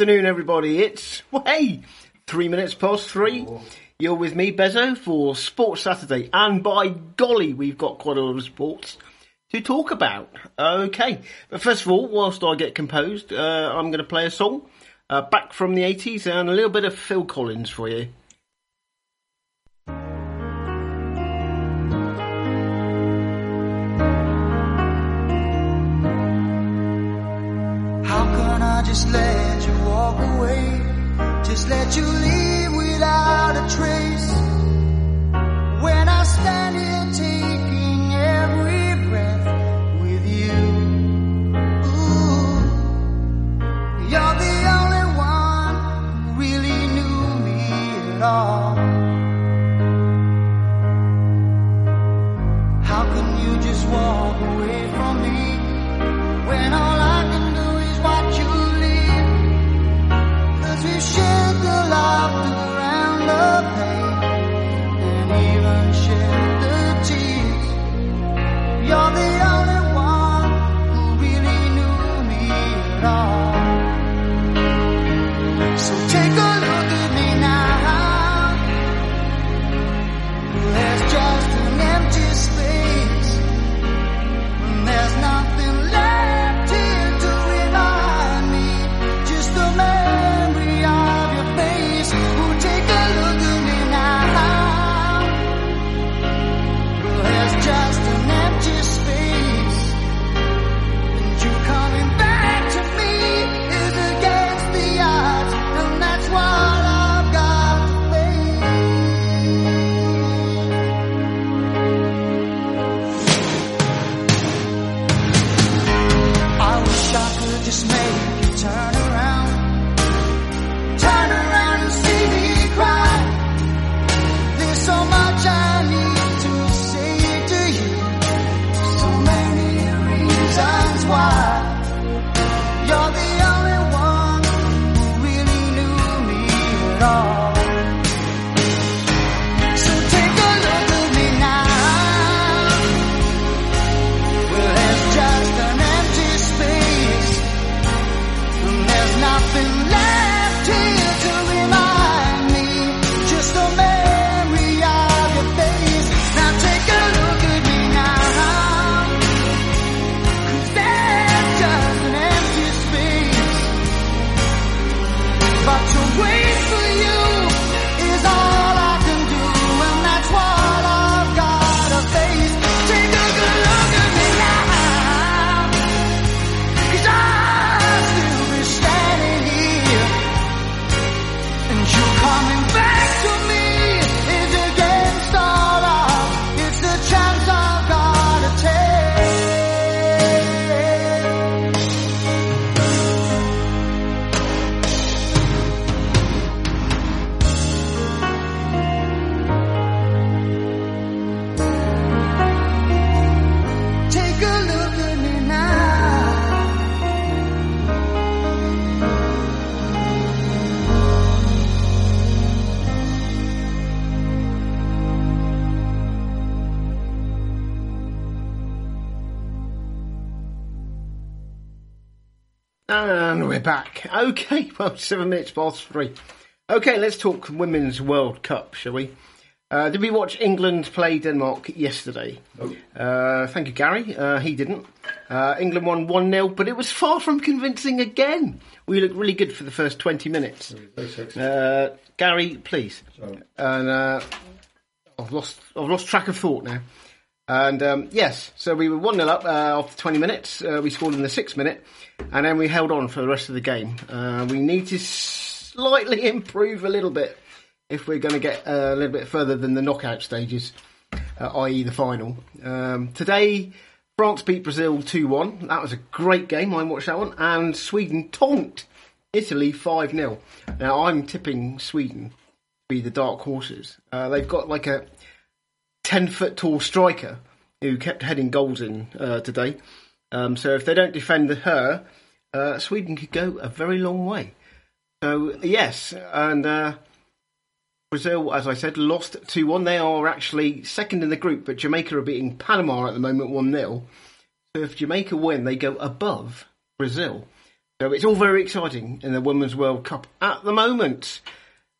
good afternoon, everybody. It's, hey, three minutes past three. You're with me, Bezo, for Sports Saturday. And by golly, we've got quite a lot of sports to talk about. Okay. But first of all, whilst I get composed, uh, I'm going to play a song uh, back from the 80s and a little bit of Phil Collins for you. Just let you walk away? Just let you leave without a trace. When I stand here taking every breath with you. Ooh, you're the only one who really knew me at all. You're the And we're back. Okay, well, seven minutes past three. Okay, let's talk Women's World Cup, shall we? Uh, did we watch England play Denmark yesterday? Uh, thank you, Gary. Uh, he didn't. Uh, England won 1 0, but it was far from convincing again. We looked really good for the first 20 minutes. Uh, Gary, please. And uh, I've lost I've lost track of thought now. And um, yes, so we were 1 0 up uh, after 20 minutes. Uh, we scored in the sixth minute, and then we held on for the rest of the game. Uh, we need to slightly improve a little bit if we're going to get uh, a little bit further than the knockout stages, uh, i.e., the final. Um, today, France beat Brazil 2 1. That was a great game. I watched that one. And Sweden tonked Italy 5 0. Now, I'm tipping Sweden to be the dark horses. Uh, they've got like a 10 foot tall striker who kept heading goals in uh, today. Um, so if they don't defend her, uh, Sweden could go a very long way. So, yes, and uh, Brazil, as I said, lost 2 1. They are actually second in the group, but Jamaica are beating Panama at the moment 1 0. So if Jamaica win, they go above Brazil. So it's all very exciting in the Women's World Cup at the moment.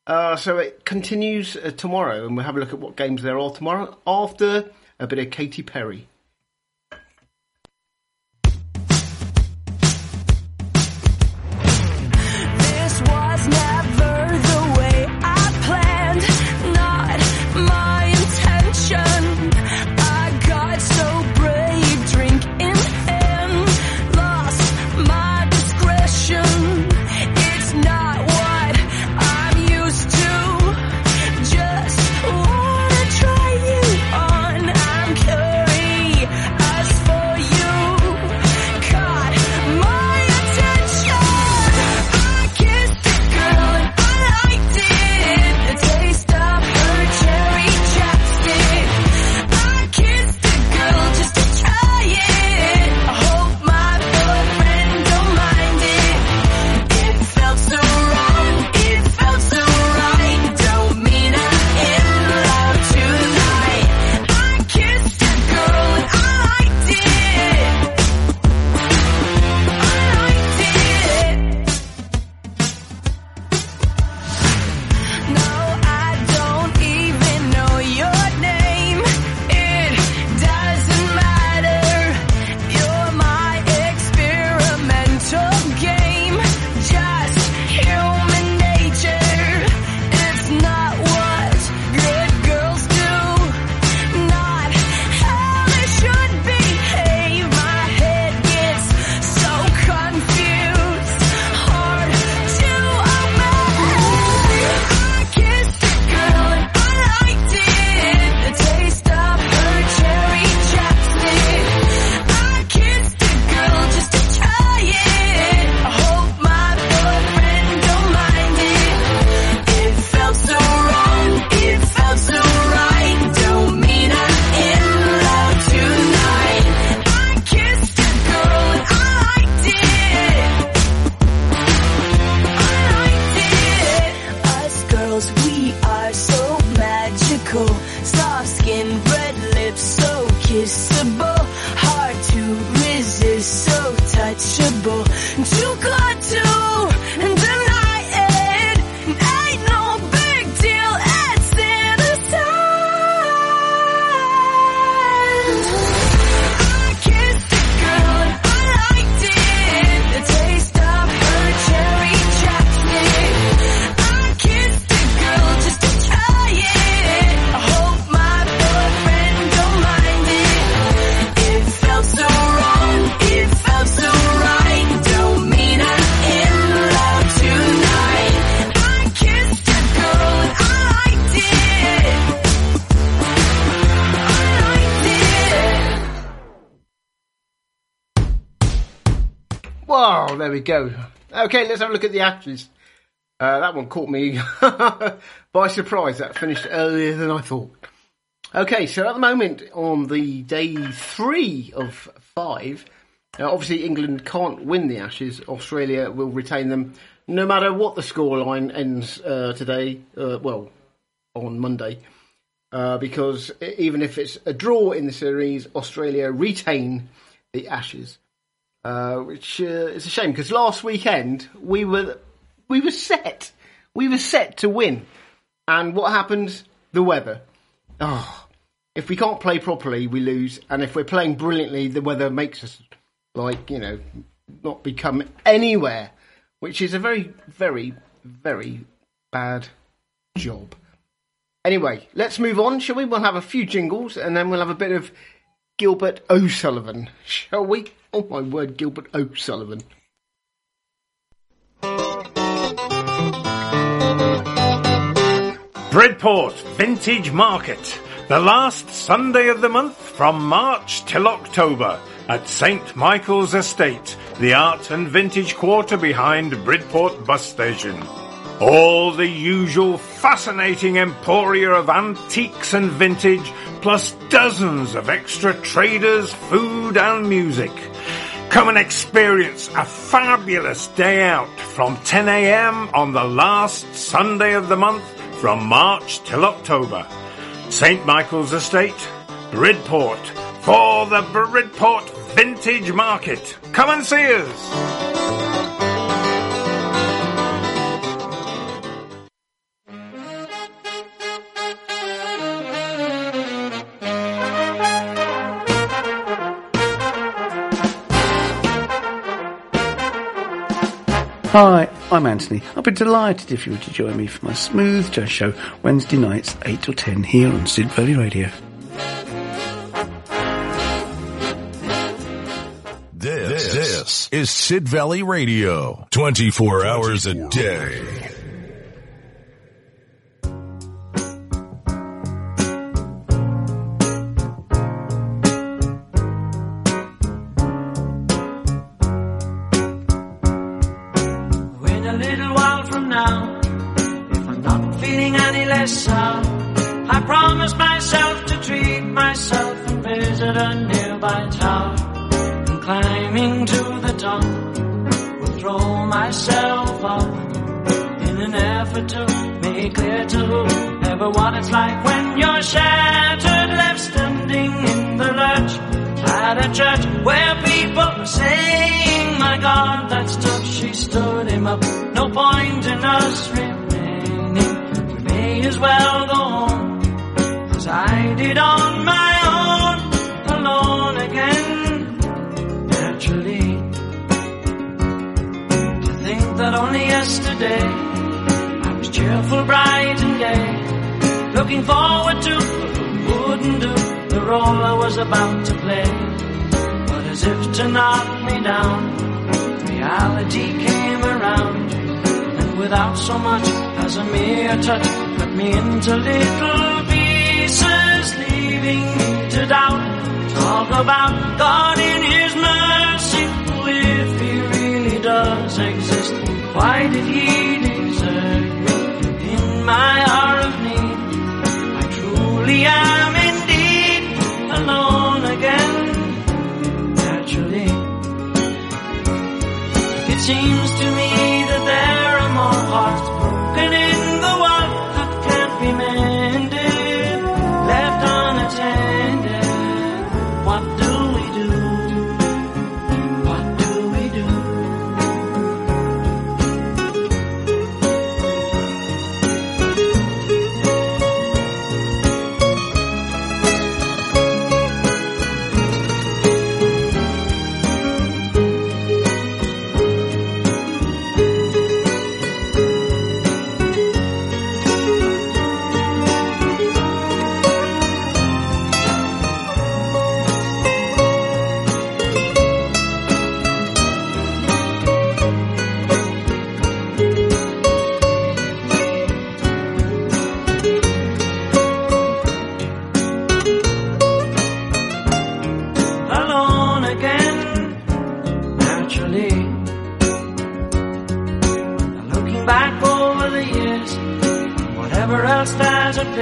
Uh, so it continues uh, tomorrow, and we'll have a look at what games there are tomorrow after a bit of Katy Perry. Magical. Soft skin, there we go. Okay, let's have a look at the Ashes. Uh, that one caught me by surprise. That finished earlier than I thought. Okay, so at the moment, on the day three of five, uh, obviously England can't win the Ashes. Australia will retain them no matter what the scoreline ends uh, today. Uh, well, on Monday. Uh, because even if it's a draw in the series, Australia retain the Ashes uh, which uh, is a shame because last weekend we were we were set, we were set to win, and what happened? The weather. Oh, if we can't play properly, we lose, and if we're playing brilliantly, the weather makes us like you know not become anywhere, which is a very, very, very bad job. Anyway, let's move on, shall we? We'll have a few jingles and then we'll have a bit of Gilbert O'Sullivan, shall we? Oh my word, Gilbert O'Sullivan. Bridport Vintage Market, the last Sunday of the month from March till October at St Michael's Estate, the art and vintage quarter behind Bridport Bus Station. All the usual fascinating emporia of antiques and vintage, plus dozens of extra traders, food and music. Come and experience a fabulous day out from 10am on the last Sunday of the month from March till October. St. Michael's Estate, Bridport, for the Bridport Vintage Market. Come and see us! Hi, I'm Anthony. I'll be delighted if you were to join me for my smooth jazz show Wednesday nights 8 till 10 here on Sid Valley Radio. This, this is Sid Valley Radio. 24 hours a day. Clear to what it's like when you're shattered, left standing in the lurch at a church where people were saying, My God, that's tough. She stood him up. No point in us remaining. We may as well go home as I did on my own, alone again. Naturally, to think that only yesterday cheerful, bright and gay, looking forward to what wouldn't do the role I was about to play. But as if to knock me down, reality came around, and without so much as a mere touch, cut me into little pieces, leaving me to doubt. Talk about God in His mercy, if He really does exist, why did He my hour of need? I truly am indeed alone again, naturally. It seems to me that there are more hearts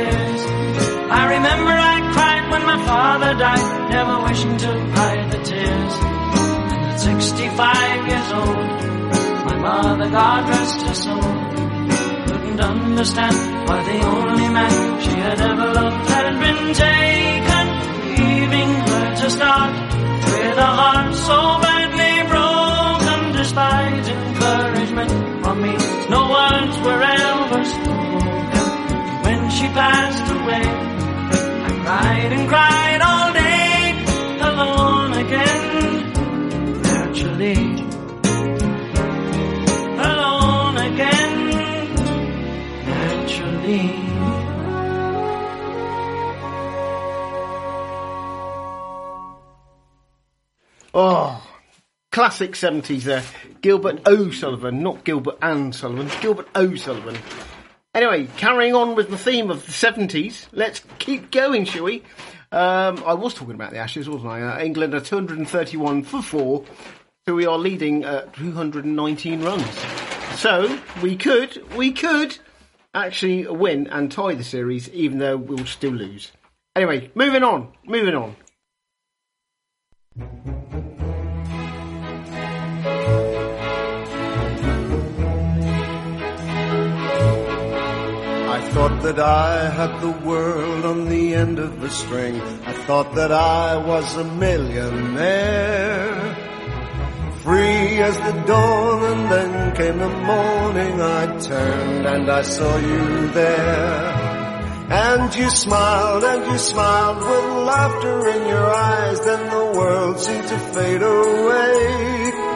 I remember I cried when my father died, never wishing to hide the tears. And at 65 years old, my mother, God rest her soul, couldn't understand why the only man she had ever loved had been taken, leaving her to start with a heart so badly broken. Despite encouragement from me, no words were ever spoken. She passed away, I cried and cried all day, alone again, naturally. Alone again, naturally. Oh, classic 70s there. Gilbert O'Sullivan, not Gilbert and Sullivan, Gilbert O'Sullivan. Anyway, carrying on with the theme of the 70s, let's keep going, shall we? Um, I was talking about the Ashes, wasn't I? Uh, England are 231 for 4, so we are leading at 219 runs. So, we could, we could actually win and tie the series, even though we'll still lose. Anyway, moving on, moving on. Thought that I had the world on the end of a string. I thought that I was a millionaire. Free as the dawn and then came the morning. I turned and I saw you there. And you smiled and you smiled with laughter in your eyes. Then the world seemed to fade away.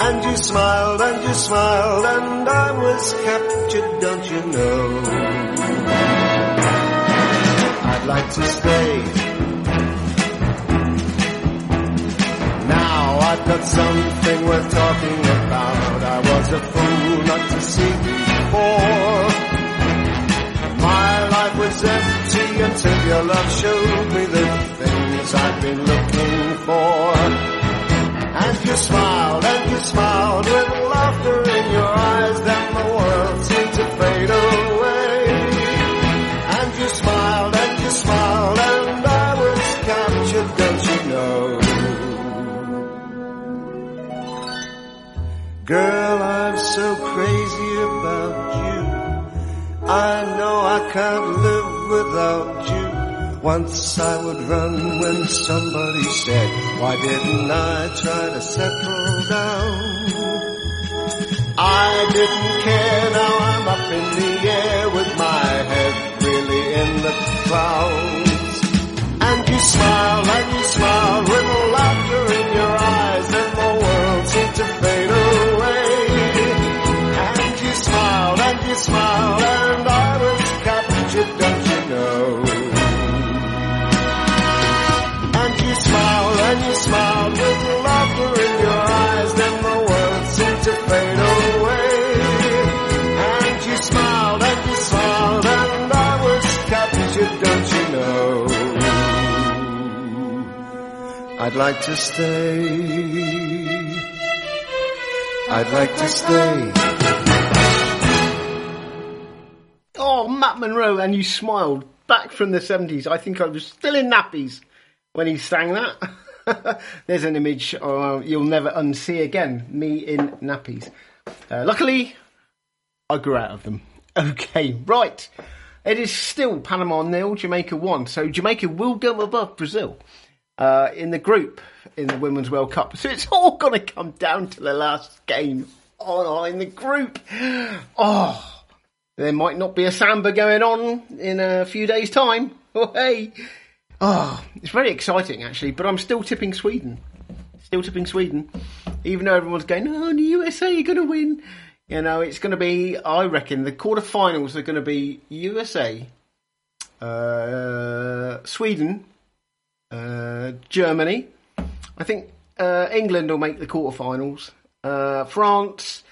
And you smiled and you smiled and I was captured, don't you know? I'd like to stay. Now I've got something worth talking about. I was a fool not to see before. My life was empty until your love showed me the things I've been looking for. And you smiled and you smiled without you. Once I would run when somebody said, why didn't I try to settle down? I didn't care, now I'm up in the air with my head really in the clouds. And you smile and you smile with laughter I'd like to stay. I'd like to stay. Oh, Matt Monro, and you smiled back from the 70s. I think I was still in nappies when he sang that. There's an image uh, you'll never unsee again. Me in nappies. Uh, luckily, I grew out of them. Okay, right. It is still Panama nil, Jamaica one. So Jamaica will go above Brazil uh, in the group in the Women's World Cup. So it's all going to come down to the last game on, oh, in the group. Oh, there might not be a samba going on in a few days' time. Oh, hey. Oh, it's very exciting actually, but I'm still tipping Sweden. Still tipping Sweden. Even though everyone's going, oh, the USA are going to win. You know, it's going to be, I reckon, the quarterfinals are going to be USA, uh, Sweden, uh, Germany. I think uh, England will make the quarterfinals. Uh, France,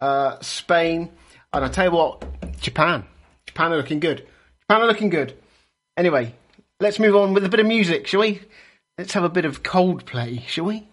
uh, Spain, and I tell you what, Japan. Japan are looking good. Japan are looking good. Anyway, let's move on with a bit of music, shall we? Let's have a bit of Coldplay, shall we?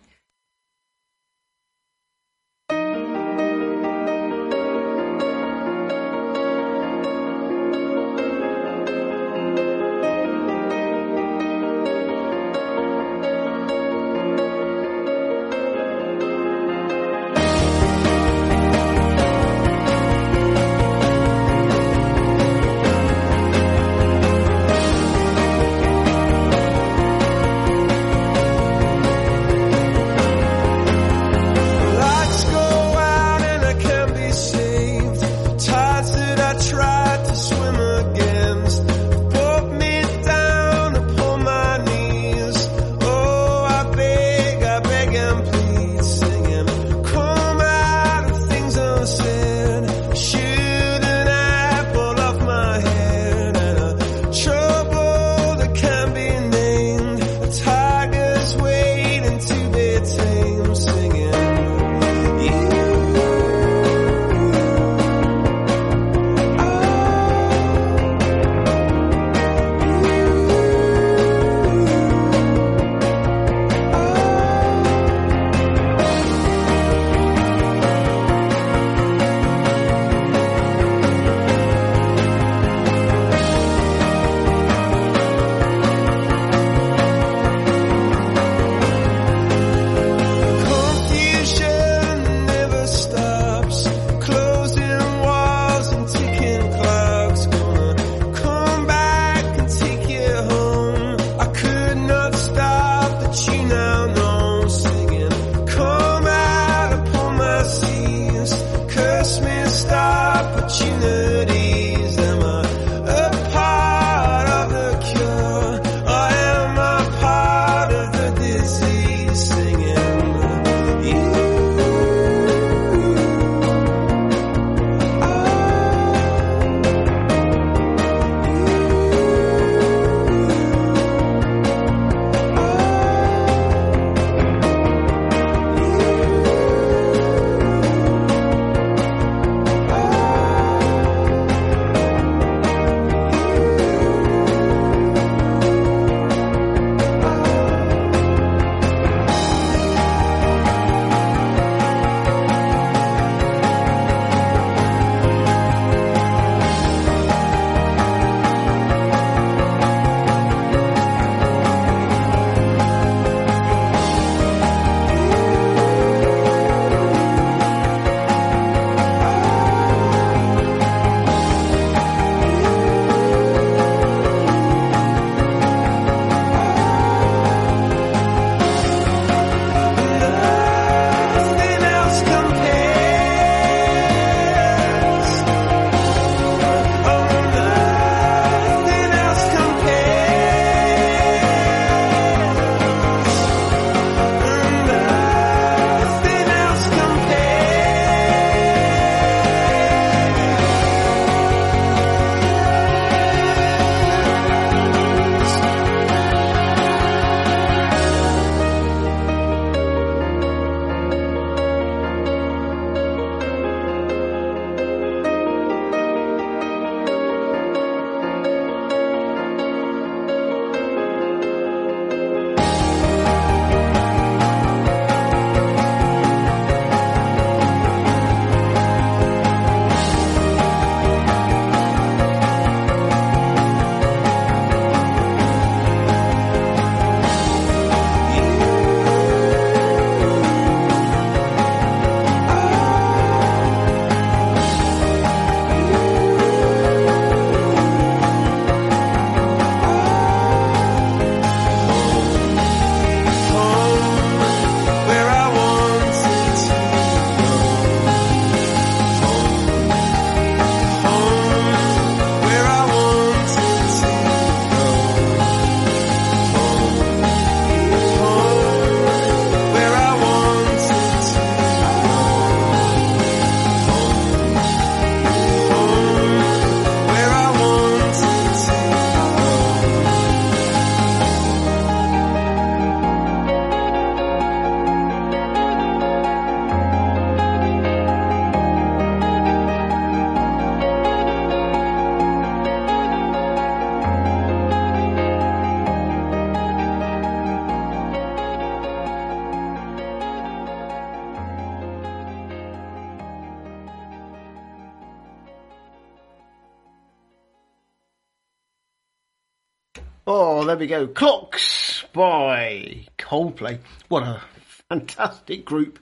Oh, there we go. Clocks by Coldplay. What a fantastic group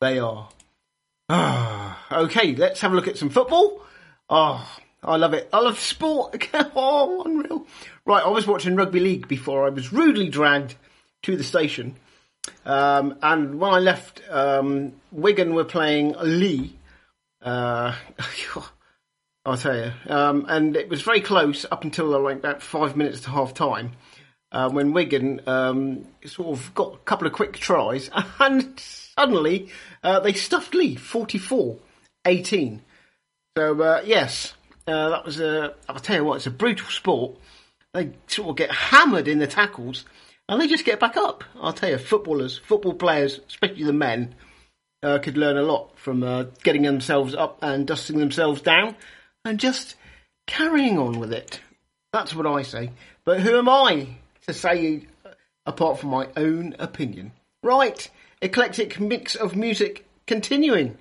they are. Ah, okay, let's have a look at some football. Oh, I love it. I love sport. oh, unreal. Right, I was watching rugby league before I was rudely dragged to the station. Um, and when I left, um, Wigan were playing Leigh. Uh, I'll tell you. Um, and it was very close up until like about five minutes to half time. Uh, when Wigan um, sort of got a couple of quick tries, and suddenly uh, they stuffed Leigh 44 18. So, uh, yes, uh, that was a. I'll tell you what, it's a brutal sport. They sort of get hammered in the tackles and they just get back up. I'll tell you, footballers, football players, especially the men, uh, could learn a lot from uh, getting themselves up and dusting themselves down and just carrying on with it. That's what I say. But who am I to say uh, apart from my own opinion? Right, eclectic mix of music continuing.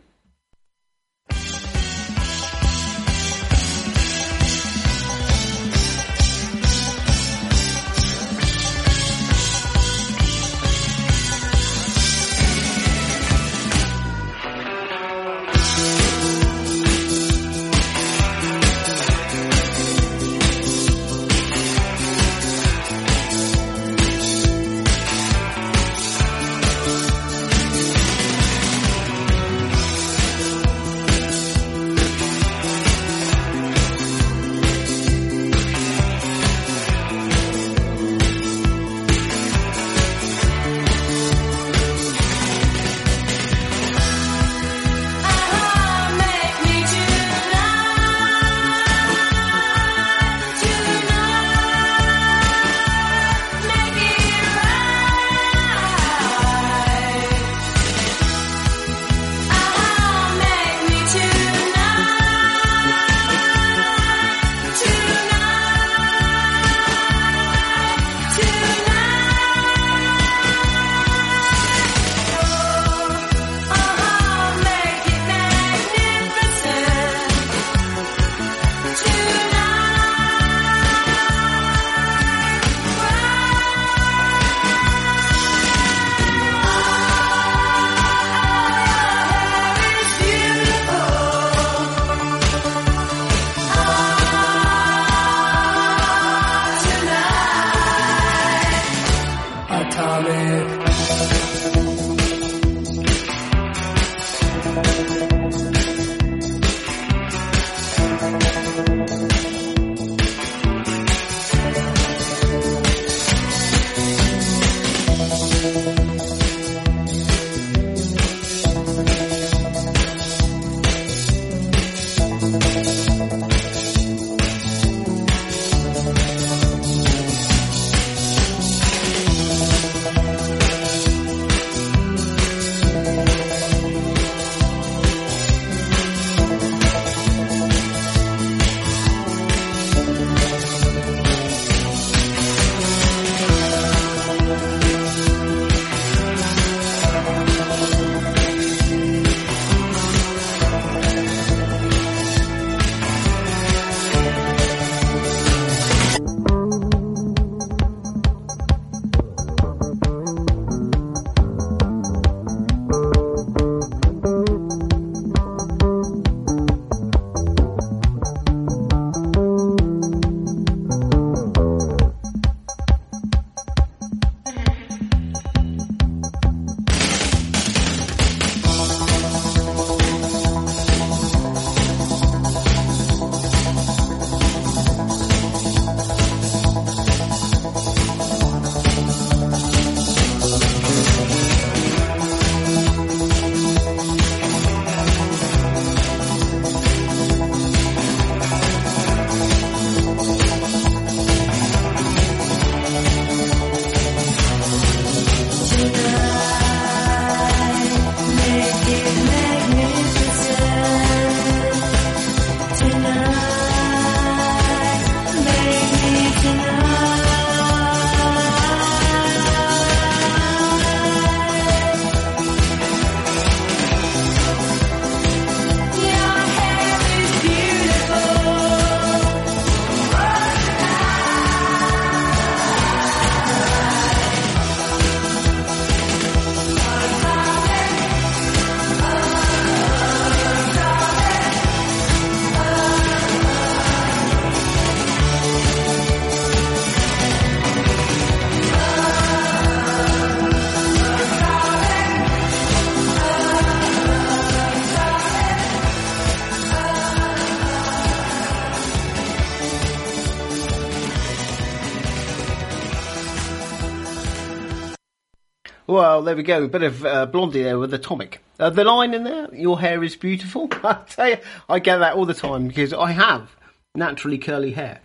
There we go. A bit of uh, blondie there with atomic. Uh, the line in there, your hair is beautiful. I tell you, I get that all the time because I have naturally curly hair.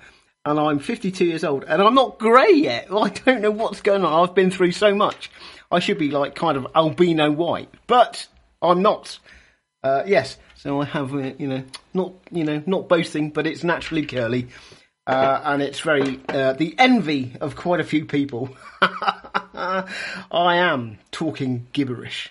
And I'm 52 years old and I'm not grey yet. I don't know what's going on. I've been through so much. I should be like kind of albino white, but I'm not. Uh, yes, so I have, uh, you know, not, you know, not boasting, but it's naturally curly. Uh, and it's very, uh, the envy of quite a few people. I am talking gibberish.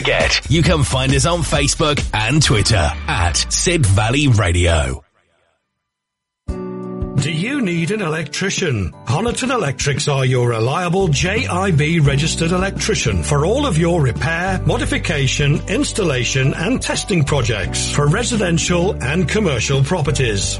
you can find us on Facebook and Twitter at Sid Valley Radio. Do you need an electrician? Honiton Electrics are your reliable JIB registered electrician for all of your repair, modification, installation and testing projects for residential and commercial properties.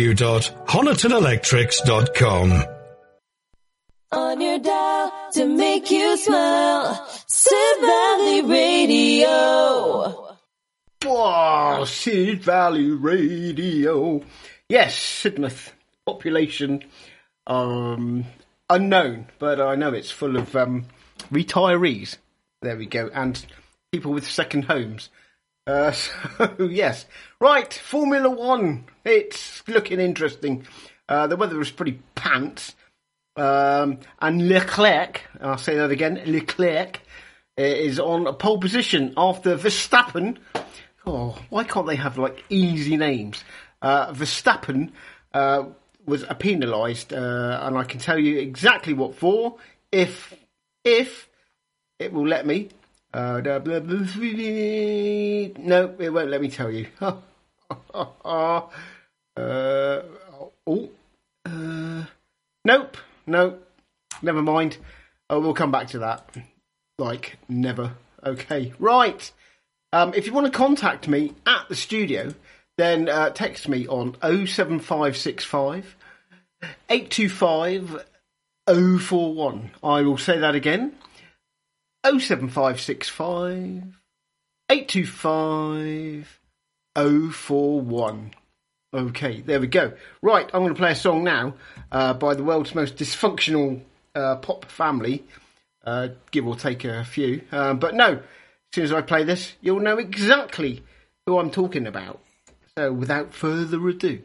www.honitonelectrics.com. on your dial to make you smile. Sid Valley Radio. Wow, Sid Valley Radio. Yes, Sidmouth. Population um, unknown, but I know it's full of um, retirees. There we go, and people with second homes. Uh, so yes, right. Formula One. It's looking interesting. Uh, the weather is pretty pants. Um, and Leclerc, I'll say that again, Leclerc uh, is on a pole position after Verstappen. Oh, why can't they have like easy names? Uh, Verstappen uh, was penalised, uh, and I can tell you exactly what for if if it will let me. Uh, no, it won't let me tell you. uh, oh, uh, nope, nope, never mind. Oh, we'll come back to that. Like, never. Okay, right. Um, if you want to contact me at the studio, then uh, text me on 07565 825 041. I will say that again 07565 825 041. Okay, there we go. Right, I'm going to play a song now uh, by the world's most dysfunctional uh, pop family, uh, give or take a few. Um, but no, as soon as I play this, you'll know exactly who I'm talking about. So, without further ado.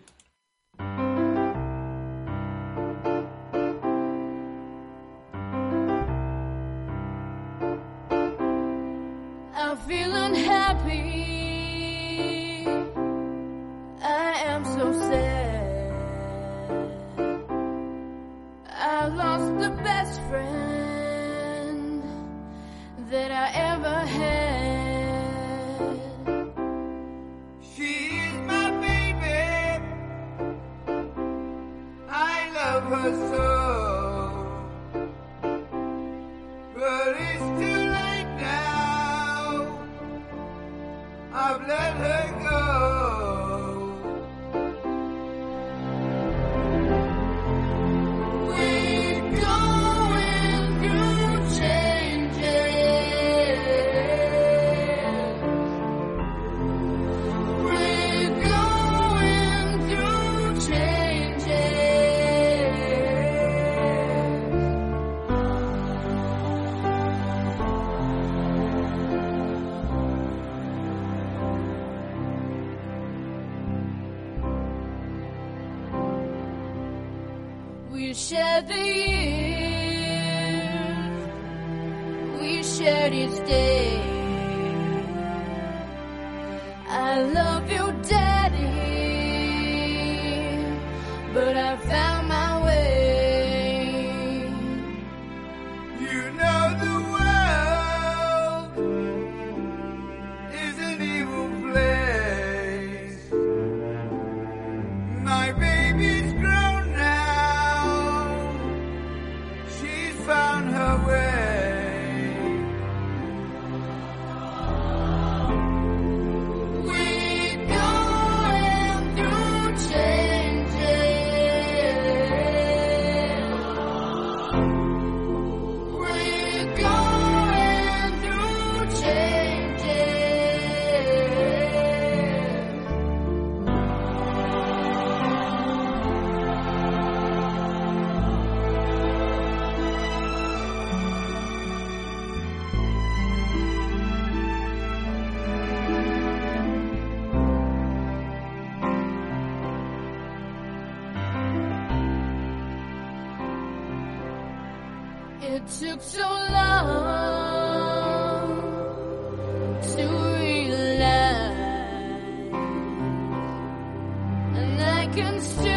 and I can still.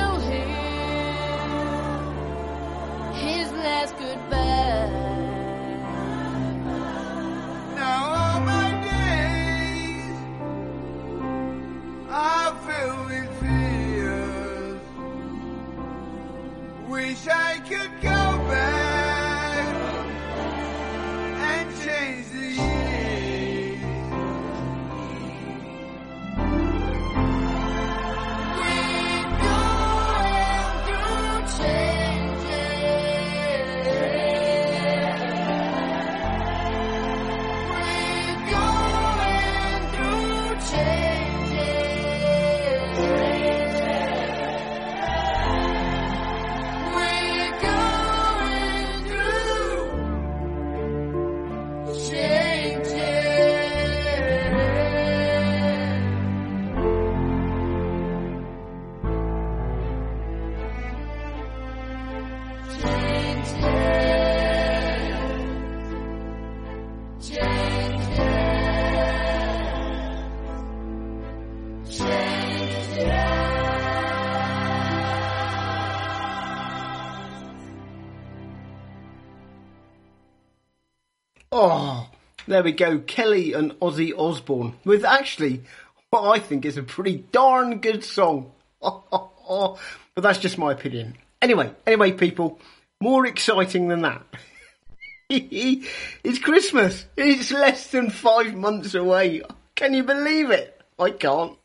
There we go, Kelly and Ozzy Osbourne with actually what I think is a pretty darn good song. but that's just my opinion. Anyway, anyway, people, more exciting than that. it's Christmas. It's less than five months away. Can you believe it? I can't.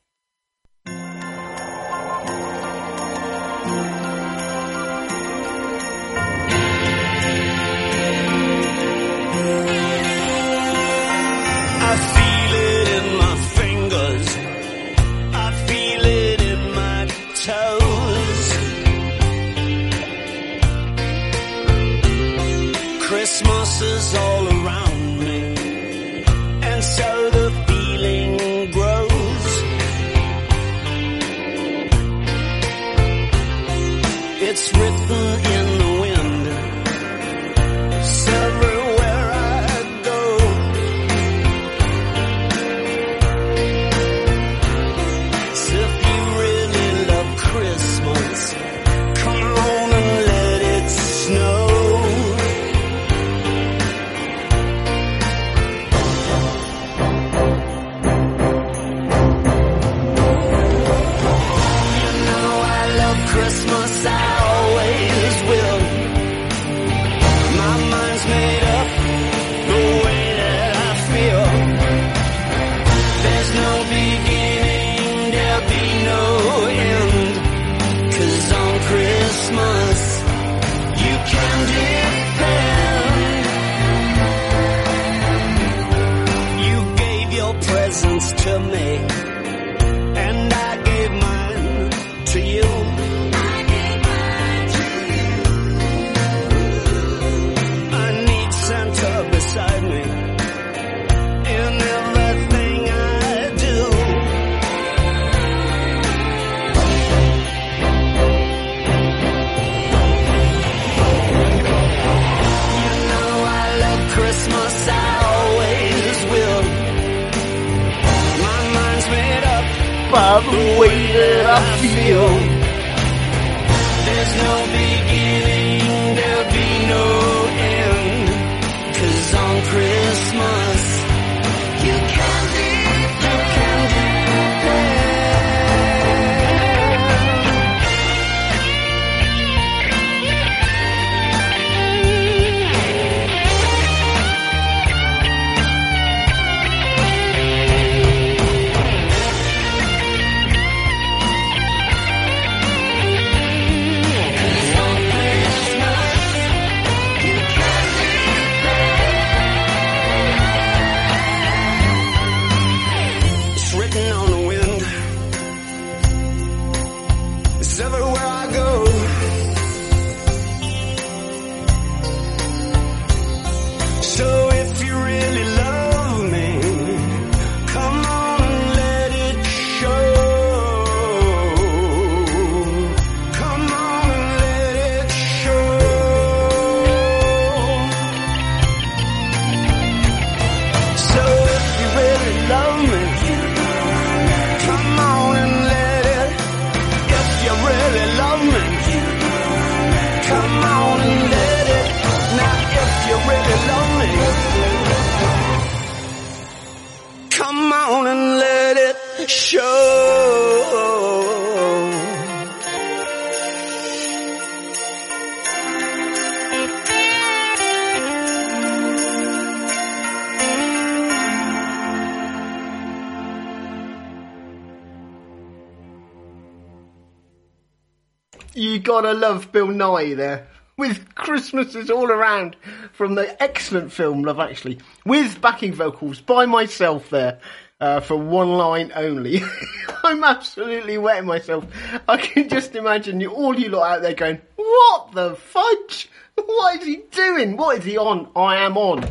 Bill Nighy there with Christmases all around from the excellent film Love Actually, with backing vocals by myself there uh, for one line only. I'm absolutely wetting myself. I can just imagine you, all you lot out there going, "What the fudge? What is he doing? What is he on? I am on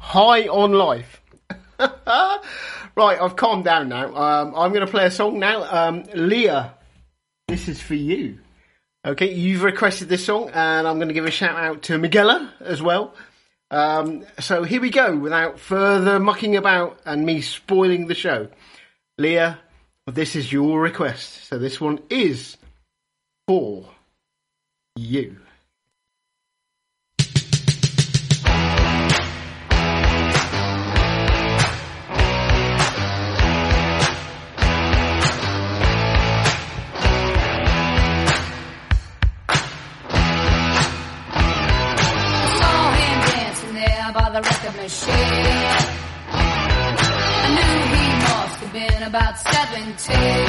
high on life." right, I've calmed down now. Um, I'm going to play a song now. Um, Leah, this is for you. Okay, you've requested this song, and I'm going to give a shout out to Miguela as well. Um, so here we go, without further mucking about and me spoiling the show. Leah, this is your request. So this one is for you. seventeen.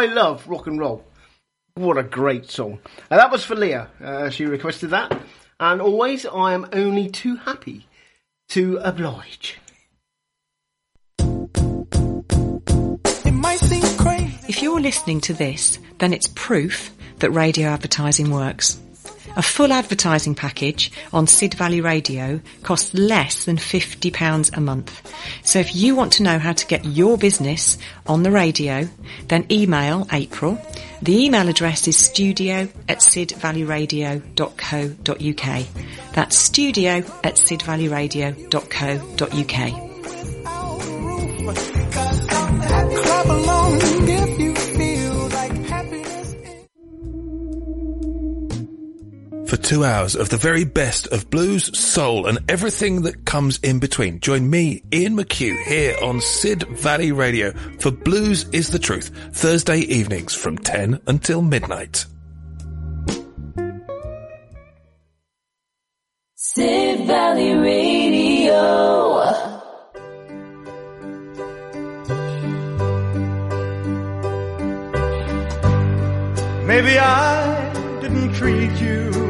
I love rock and roll. What a great song. And that was for Leah. Uh, she requested that. And always, I am only too happy to oblige. If you're listening to this, then it's proof that radio advertising works. A full advertising package on Sid Valley Radio costs less than £50 a month. So if you want to know how to get your business on the radio, then email April. The email address is studio at sidvalleyradio.co.uk. That's studio at sidvalleyradio.co.uk. For two hours of the very best of blues, soul, and everything that comes in between. Join me, Ian McHugh, here on Sid Valley Radio for Blues is the Truth, Thursday evenings from 10 until midnight. Sid Valley Radio. Maybe I didn't treat you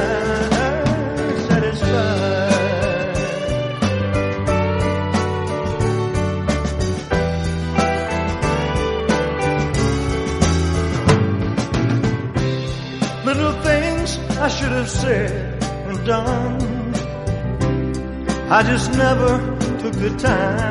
said and done. I just never took the time.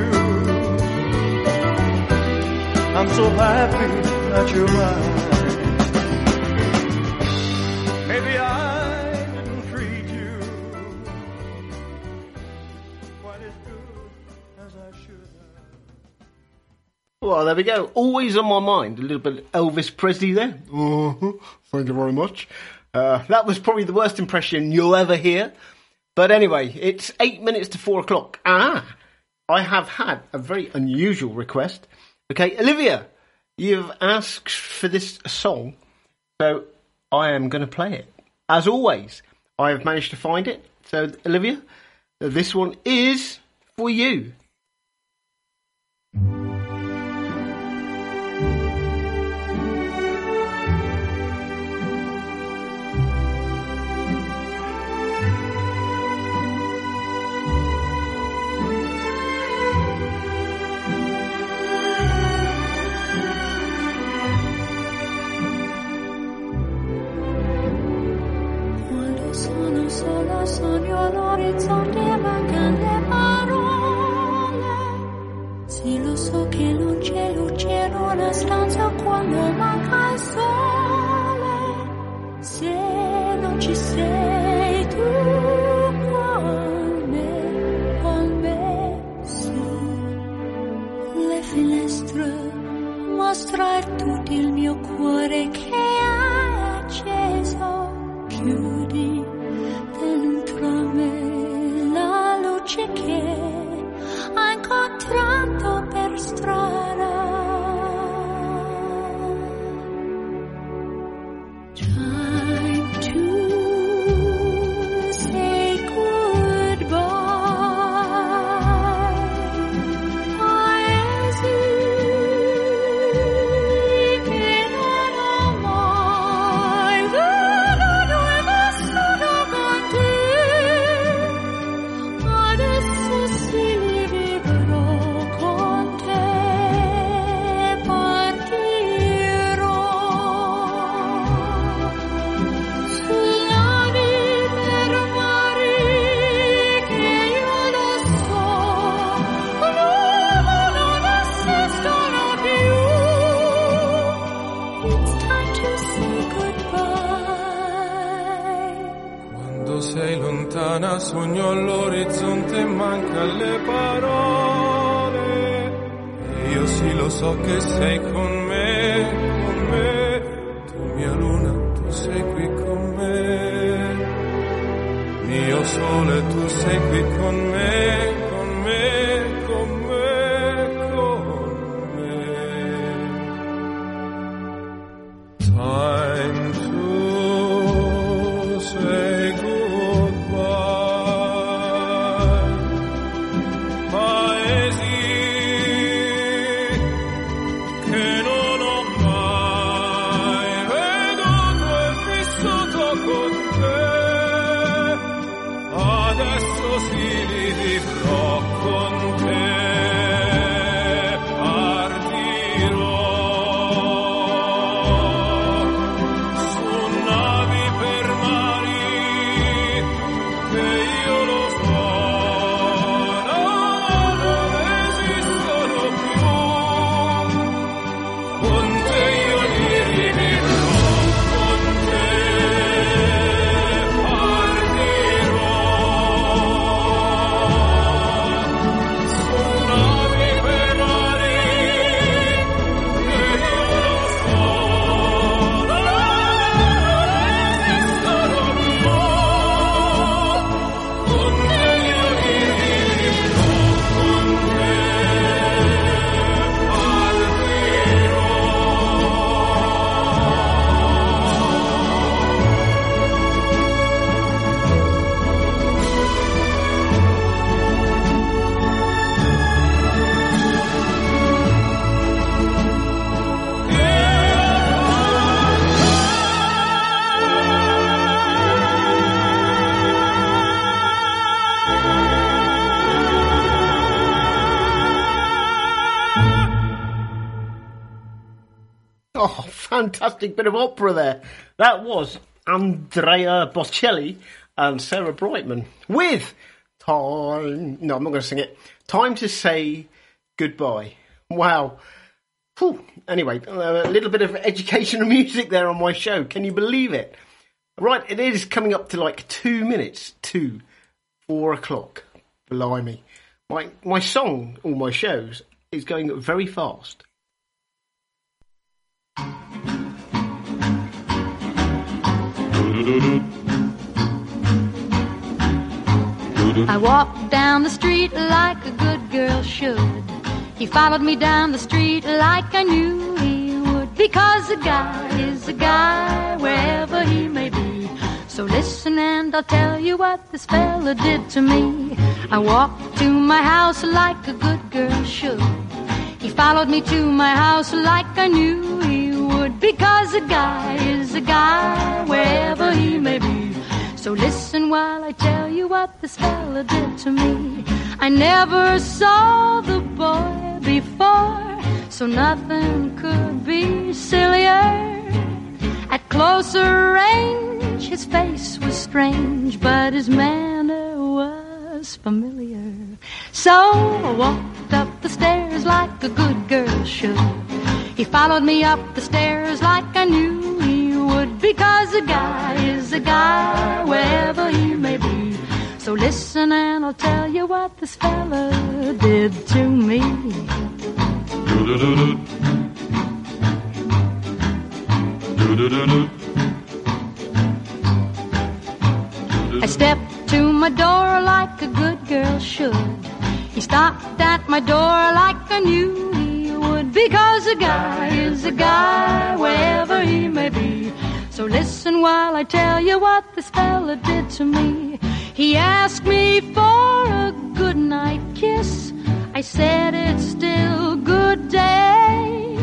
I'm so happy that you're mine. Maybe I didn't treat you quite as good as I should have. Well, there we go. Always on my mind. A little bit of Elvis Presley there. Uh-huh. Thank you very much. Uh, that was probably the worst impression you'll ever hear. But anyway, it's eight minutes to four o'clock. Ah, I have had a very unusual request. Okay, Olivia, you've asked for this song, so I am going to play it. As always, I have managed to find it. So, Olivia, this one is for you. Sogno all'orizzonte mancano le parole. Sì lo so che non c'è luce in una stanza quando manca il sole. Se non ci sei tu con me, con me su le finestre mostrar tutto il mio cuore che fantastic bit of opera there. That was Andrea Bocelli and Sarah Brightman with Time. No, I'm not going to sing it. Time to say goodbye. Wow. Whew. Anyway, uh, a little bit of educational music there on my show. Can you believe it? Right, it is coming up to like two minutes to four o'clock. Blimey. My, my song, all my shows, is going very fast. I walked down the street like a good girl should. He followed me down the street like I knew he would. Because a guy is a guy wherever he may be. So listen and I'll tell you what this fella did to me. I walked to my house like a good girl should. He followed me to my house like I knew he would. Because a guy is a guy wherever he may be. So listen while I tell you what this fella did to me. I never saw the boy before, so nothing could be sillier. At closer range, his face was strange, but his manner was familiar. So I walked up the stairs like a good girl should. He followed me up the stairs like I knew he would, because a guy is a guy wherever he may be. So listen and I'll tell you what this fella did to me. I stepped to my door like a good girl should. He stopped at my door like I knew would. Because a guy is a guy wherever he may be. So listen while I tell you what this fella did to me. He asked me for a good night kiss. I said it's still good day.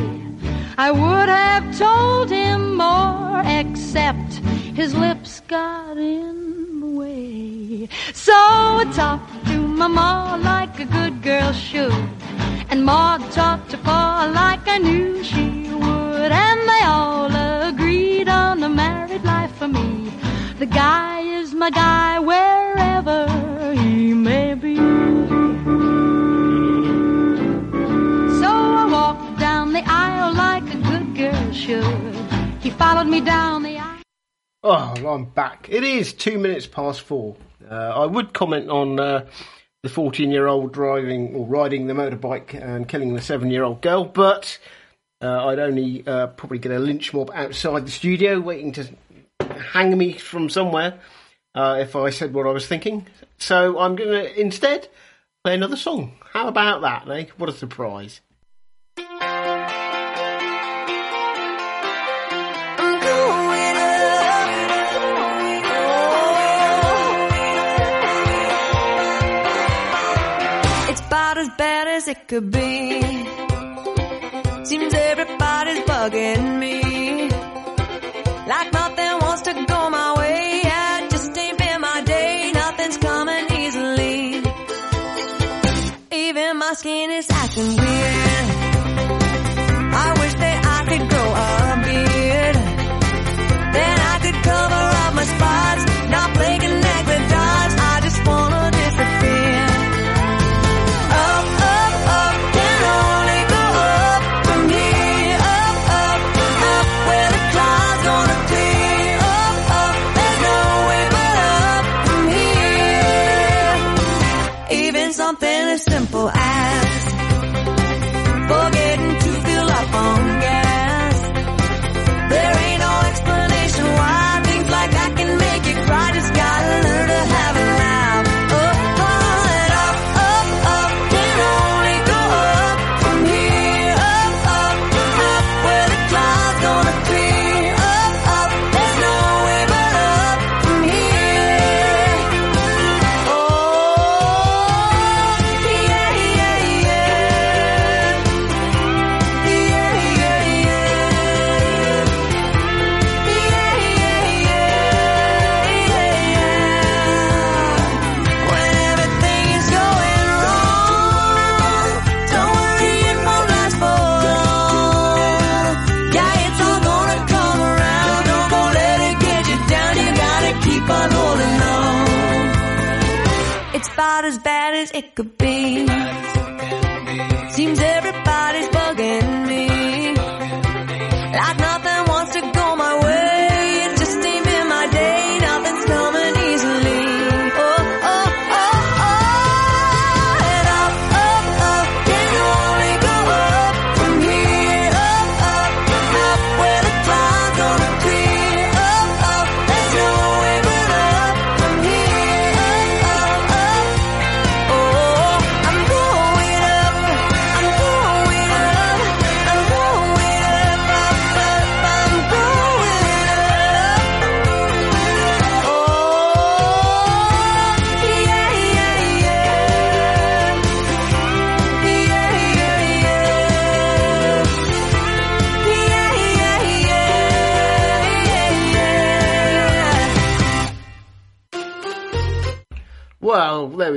I would have told him more, except his lips got in the way. So I talked to my ma like a good girl should. And Ma talked to Pa like I knew she would. And they all agreed on a married life for me. The guy is my guy wherever he may be. So I walked down the aisle like a good girl should. He followed me down the aisle. Oh, I'm back. It is two minutes past four. Uh, I would comment on uh, the 14 year old driving or riding the motorbike and killing the seven year old girl, but uh, I'd only uh, probably get a lynch mob outside the studio waiting to hang me from somewhere uh, if I said what I was thinking. So I'm going to instead play another song. How about that, eh? What a surprise. As it could be. Seems everybody's bugging me. Like nothing wants to go my way. It just ain't been my day. Nothing's coming easily. Even my skin is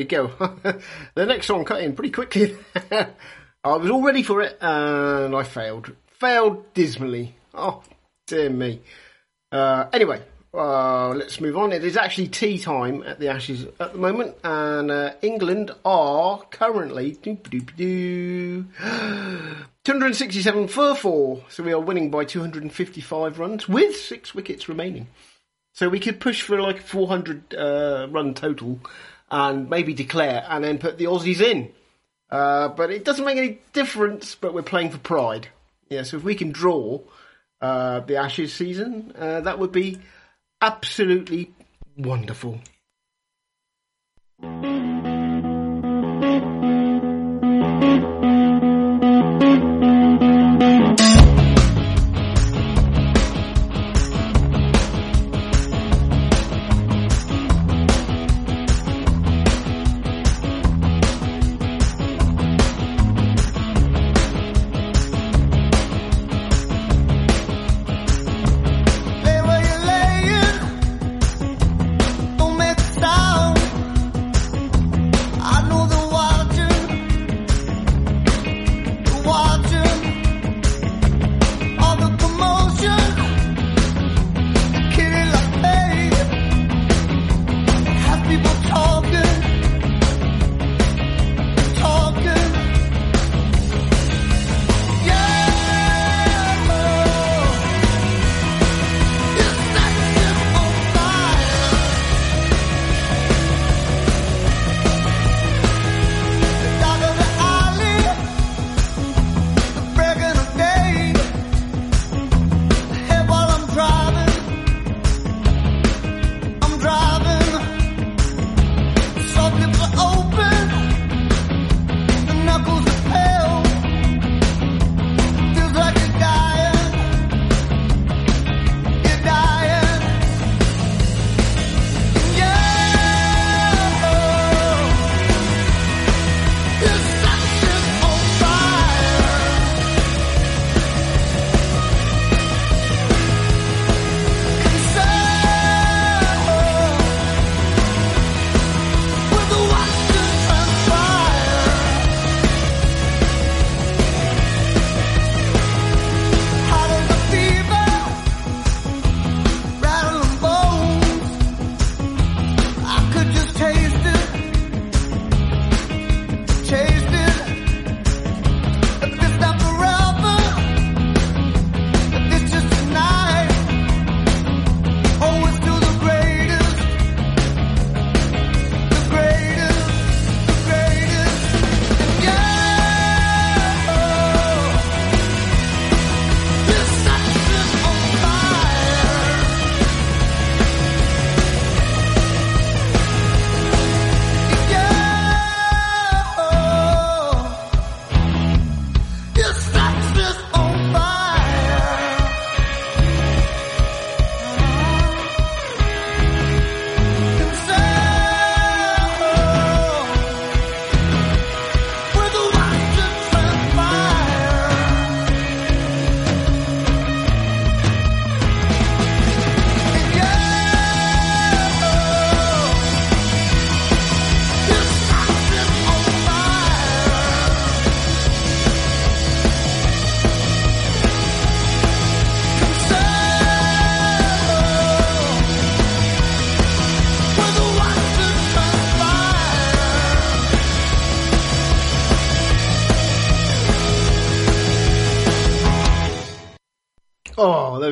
we go. the next song cut in pretty quickly. I was all ready for it and I failed. Failed dismally. Oh, dear me. Uh, anyway, uh, let's move on. It is actually tea time at the Ashes at the moment, and uh, England are currently 267 for four. So we are winning by 255 runs with six wickets remaining. So we could push for like 400 uh, run total and maybe declare and then put the Aussies in. Uh, but it doesn't make any difference, but we're playing for pride. Yeah, so if we can draw uh, the Ashes season, uh, that would be absolutely wonderful.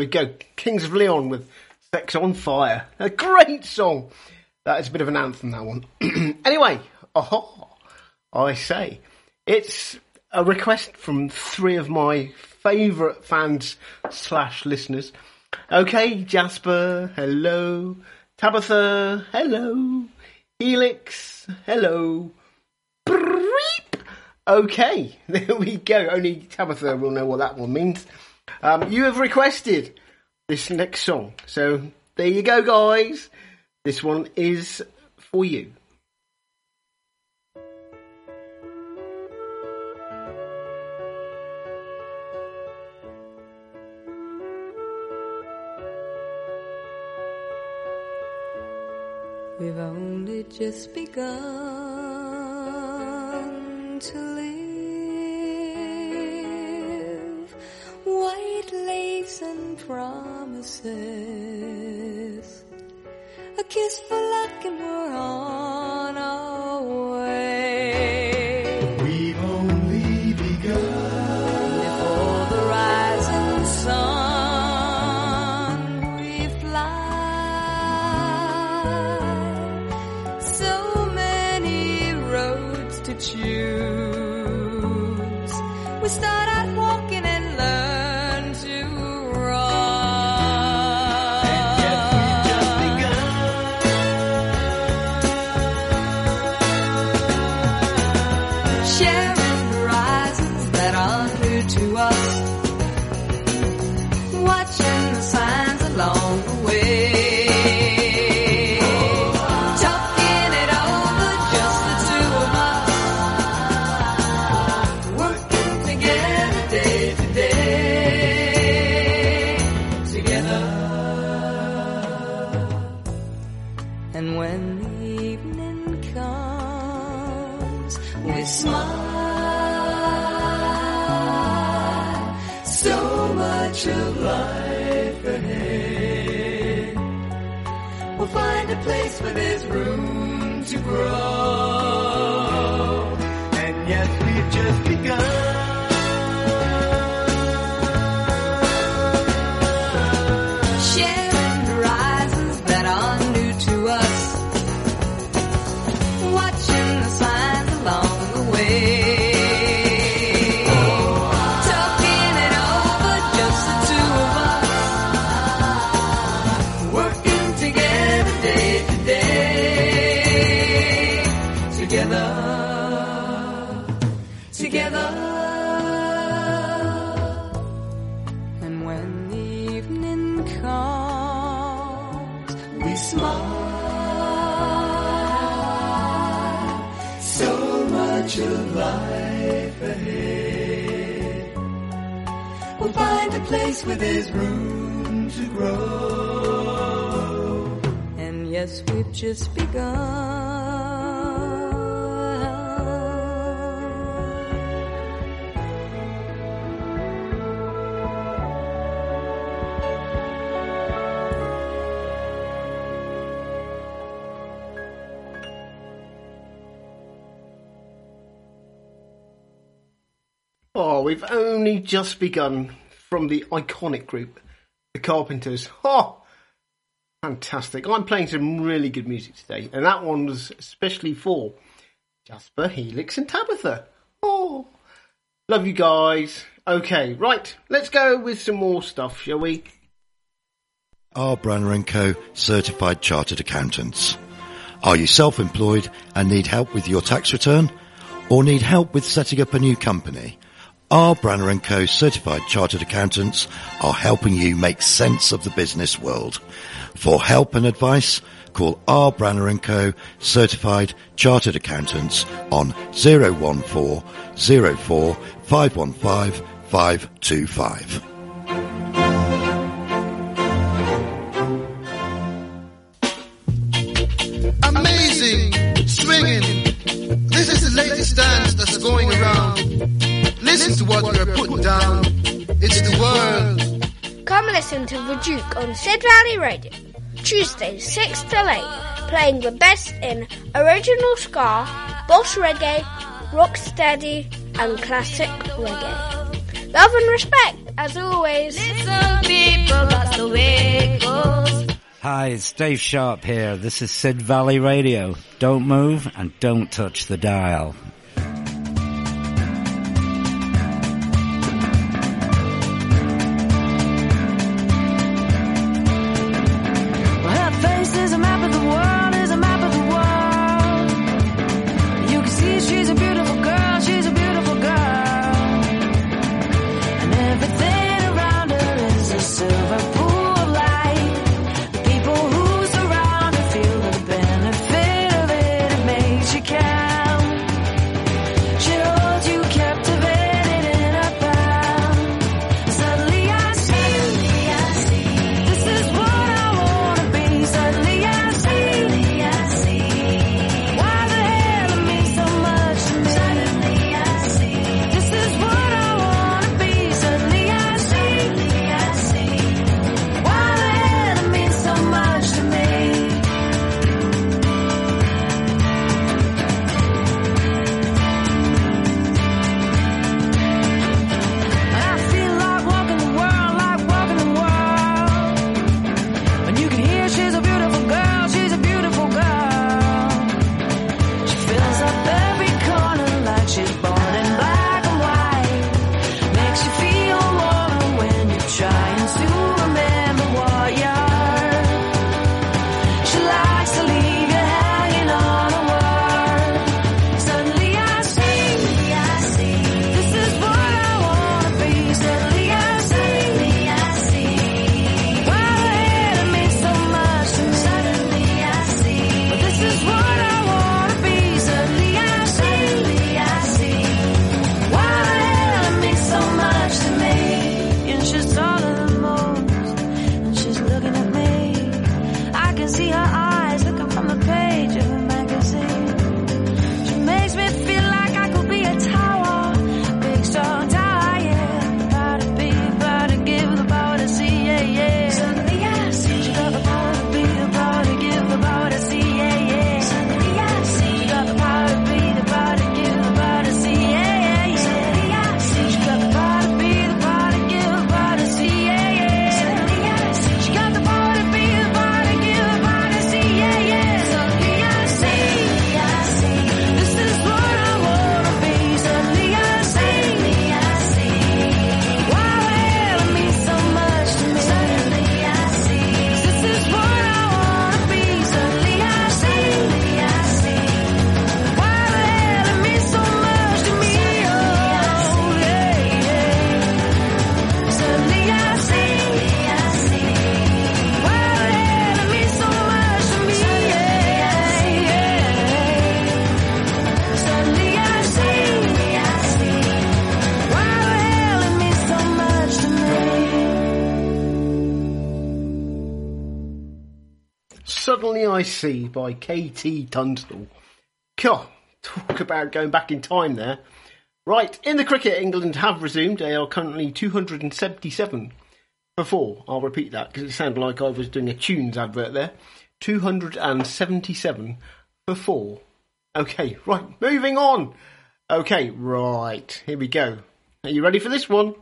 Go. Kings of Leon with Sex on Fire. A great song. That is a bit of an anthem, that one. anyway, oh, I say, it's a request from three of my favourite fans slash listeners. Okay, Jasper, hello. Tabitha, hello. Helix, hello. Breep. Okay, there we go. Only Tabitha will know what that one means. Um, you have requested this next song. So there you go, guys. This one is for you. We've only just begun to live. White lace and promises. A kiss for luck and we're on our way. Of life ahead. We'll find a place where there's room to grow. And yes, we've just begun. We've only just begun from the iconic group, the Carpenters. Oh, fantastic. I'm playing some really good music today, and that one was especially for Jasper, Helix, and Tabitha. Oh, love you guys. Okay, right, let's go with some more stuff, shall we? R. Branner & Co. Certified Chartered Accountants. Are you self-employed and need help with your tax return? Or need help with setting up a new company? R. Branner & Co. Certified Chartered Accountants are helping you make sense of the business world. For help and advice, call R. Branner & Co. Certified Chartered Accountants on 014 04 515 525. Listen to what we're putting down. It's the world. Come listen to The Duke on Sid Valley Radio. Tuesdays 6 till 8. Playing the best in original ska, boss reggae, rocksteady, and classic reggae. Love and respect, as always. Some people, that's the way it goes. Hi, it's Dave Sharp here. This is Sid Valley Radio. Don't move and don't touch the dial. By KT Tunstall. Cool. Talk about going back in time there. Right, in the cricket, England have resumed. They are currently 277 for four. I'll repeat that because it sounded like I was doing a tunes advert there. 277 for four. Okay, right, moving on. Okay, right, here we go. Are you ready for this one?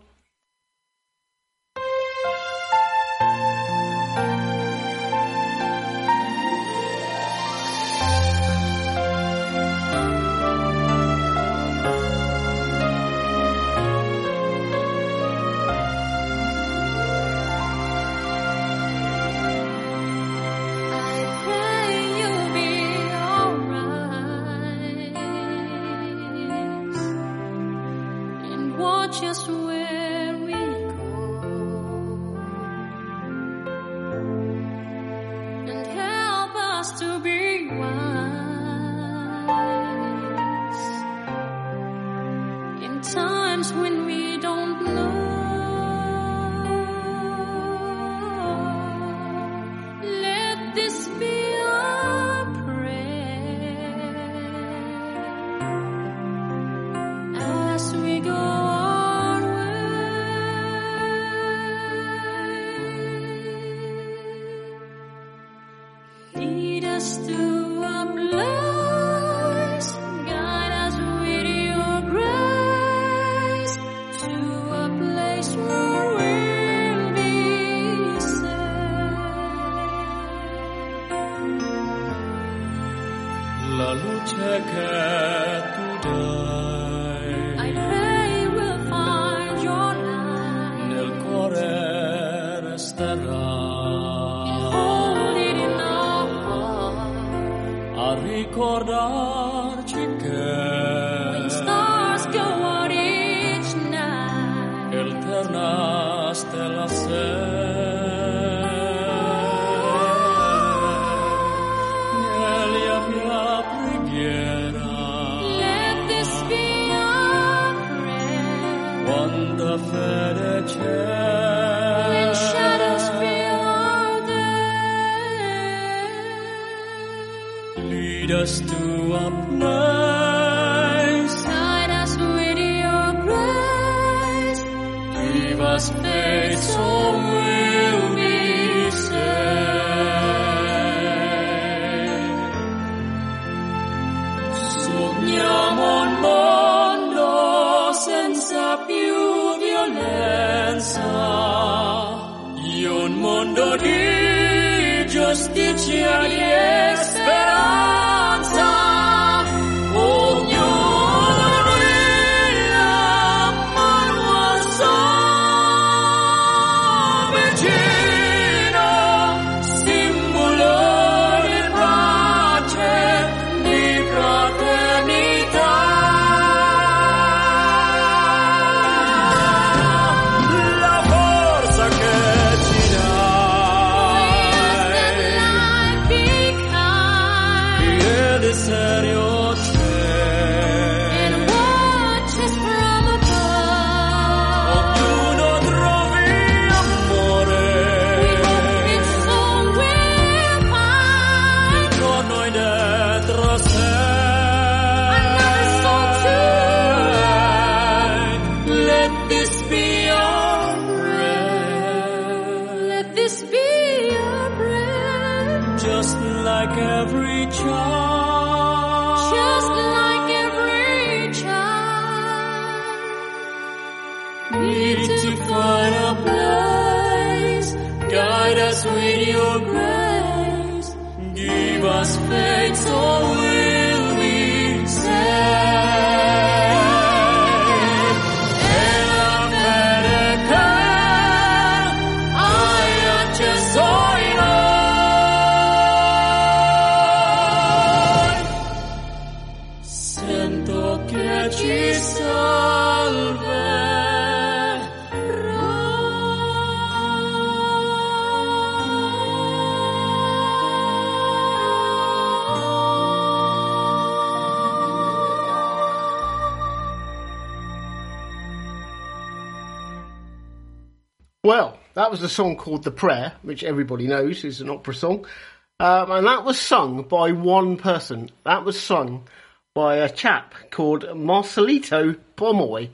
giusticia di that was a song called The Prayer, which everybody knows is an opera song. Um, and that was sung by one person. That was sung by a chap called Marcelito Pomoy.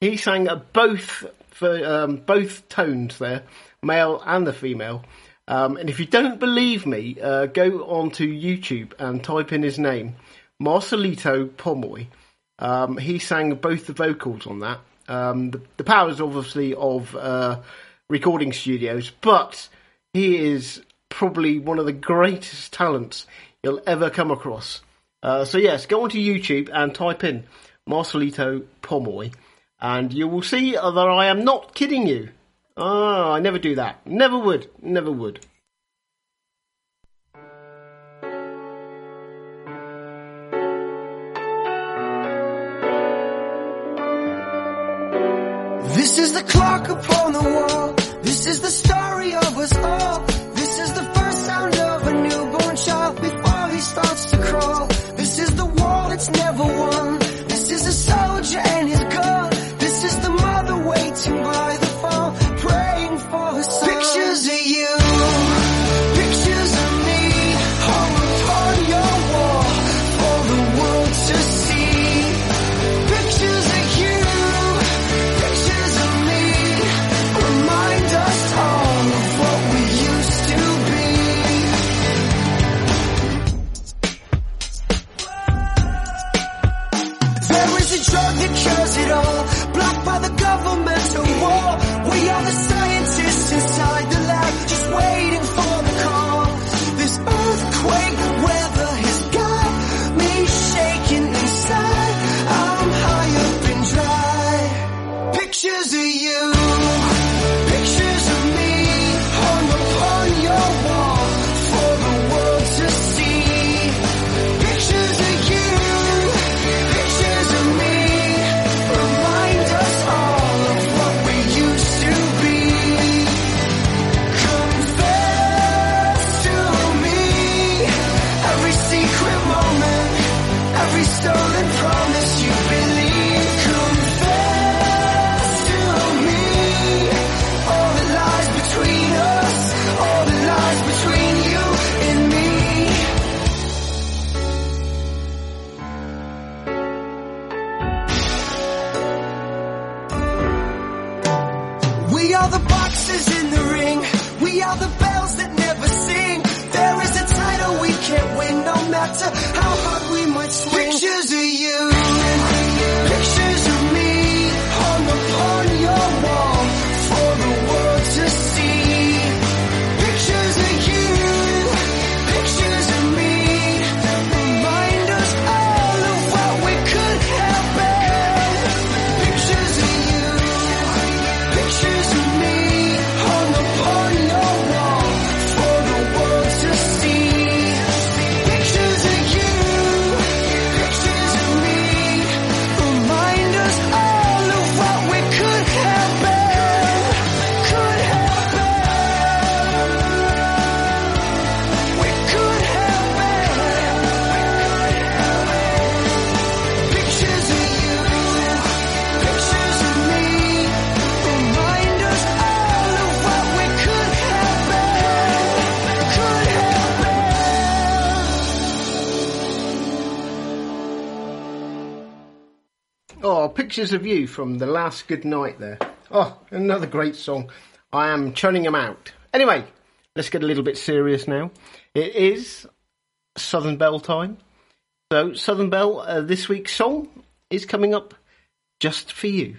He sang both for um, both tones there, male and the female. Um, and if you don't believe me, uh, go onto YouTube and type in his name, Marcelito Pomoy. Um, he sang both the vocals on that. Um, the, the, powers, obviously, of uh, recording studios, but he is probably one of the greatest talents you'll ever come across. Uh, so yes, go onto YouTube and type in Marcelito Pomeroy, and you will see that I am not kidding you. Ah, I never do that. Never would. Never would. This is the clock upon the wall. This is the story of us all. This is the first sound of a newborn child before he starts to crawl. This is the war that's never won. Pictures of you from the last good night there. Oh, another great song. I am churning them out. Anyway, let's get a little bit serious now. It is Southern Belle time. So, Southern Belle, uh, this week's song is coming up just for you.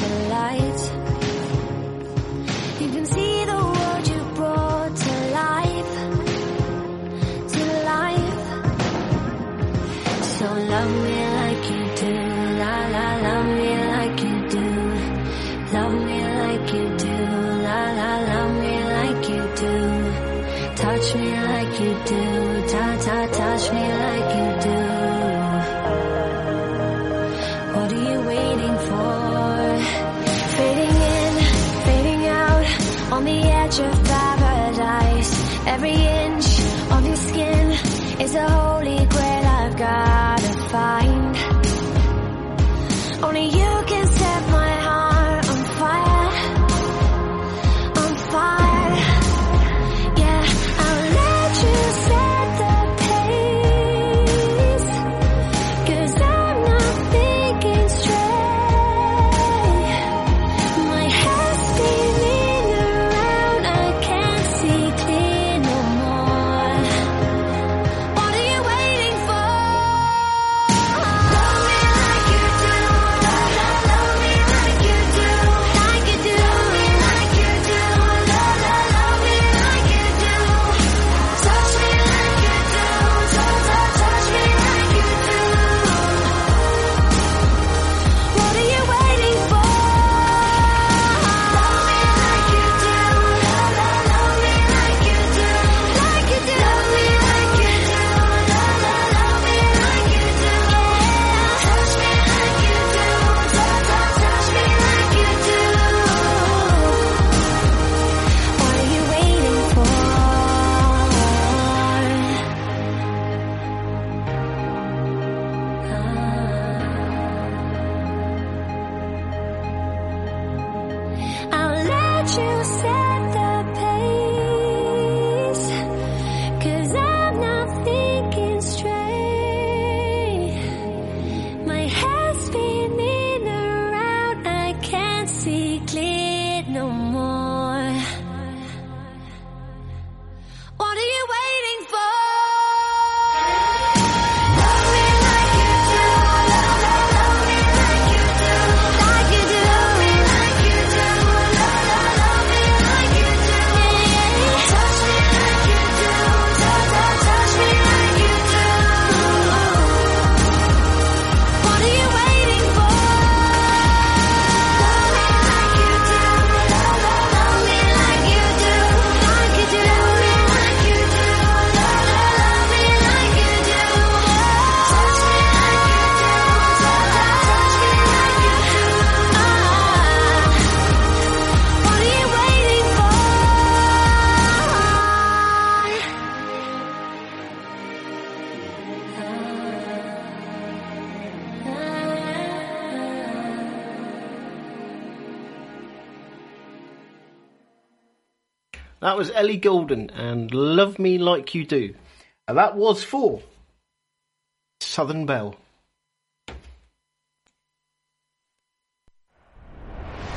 Touch me like you do. What are you waiting for? Fading in, fading out, on the edge of paradise. Every Ellie Goulding and Love Me Like You Do. And that was for Southern Belle.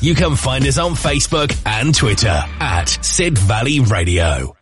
you can find us on Facebook and Twitter at Sid Valley Radio.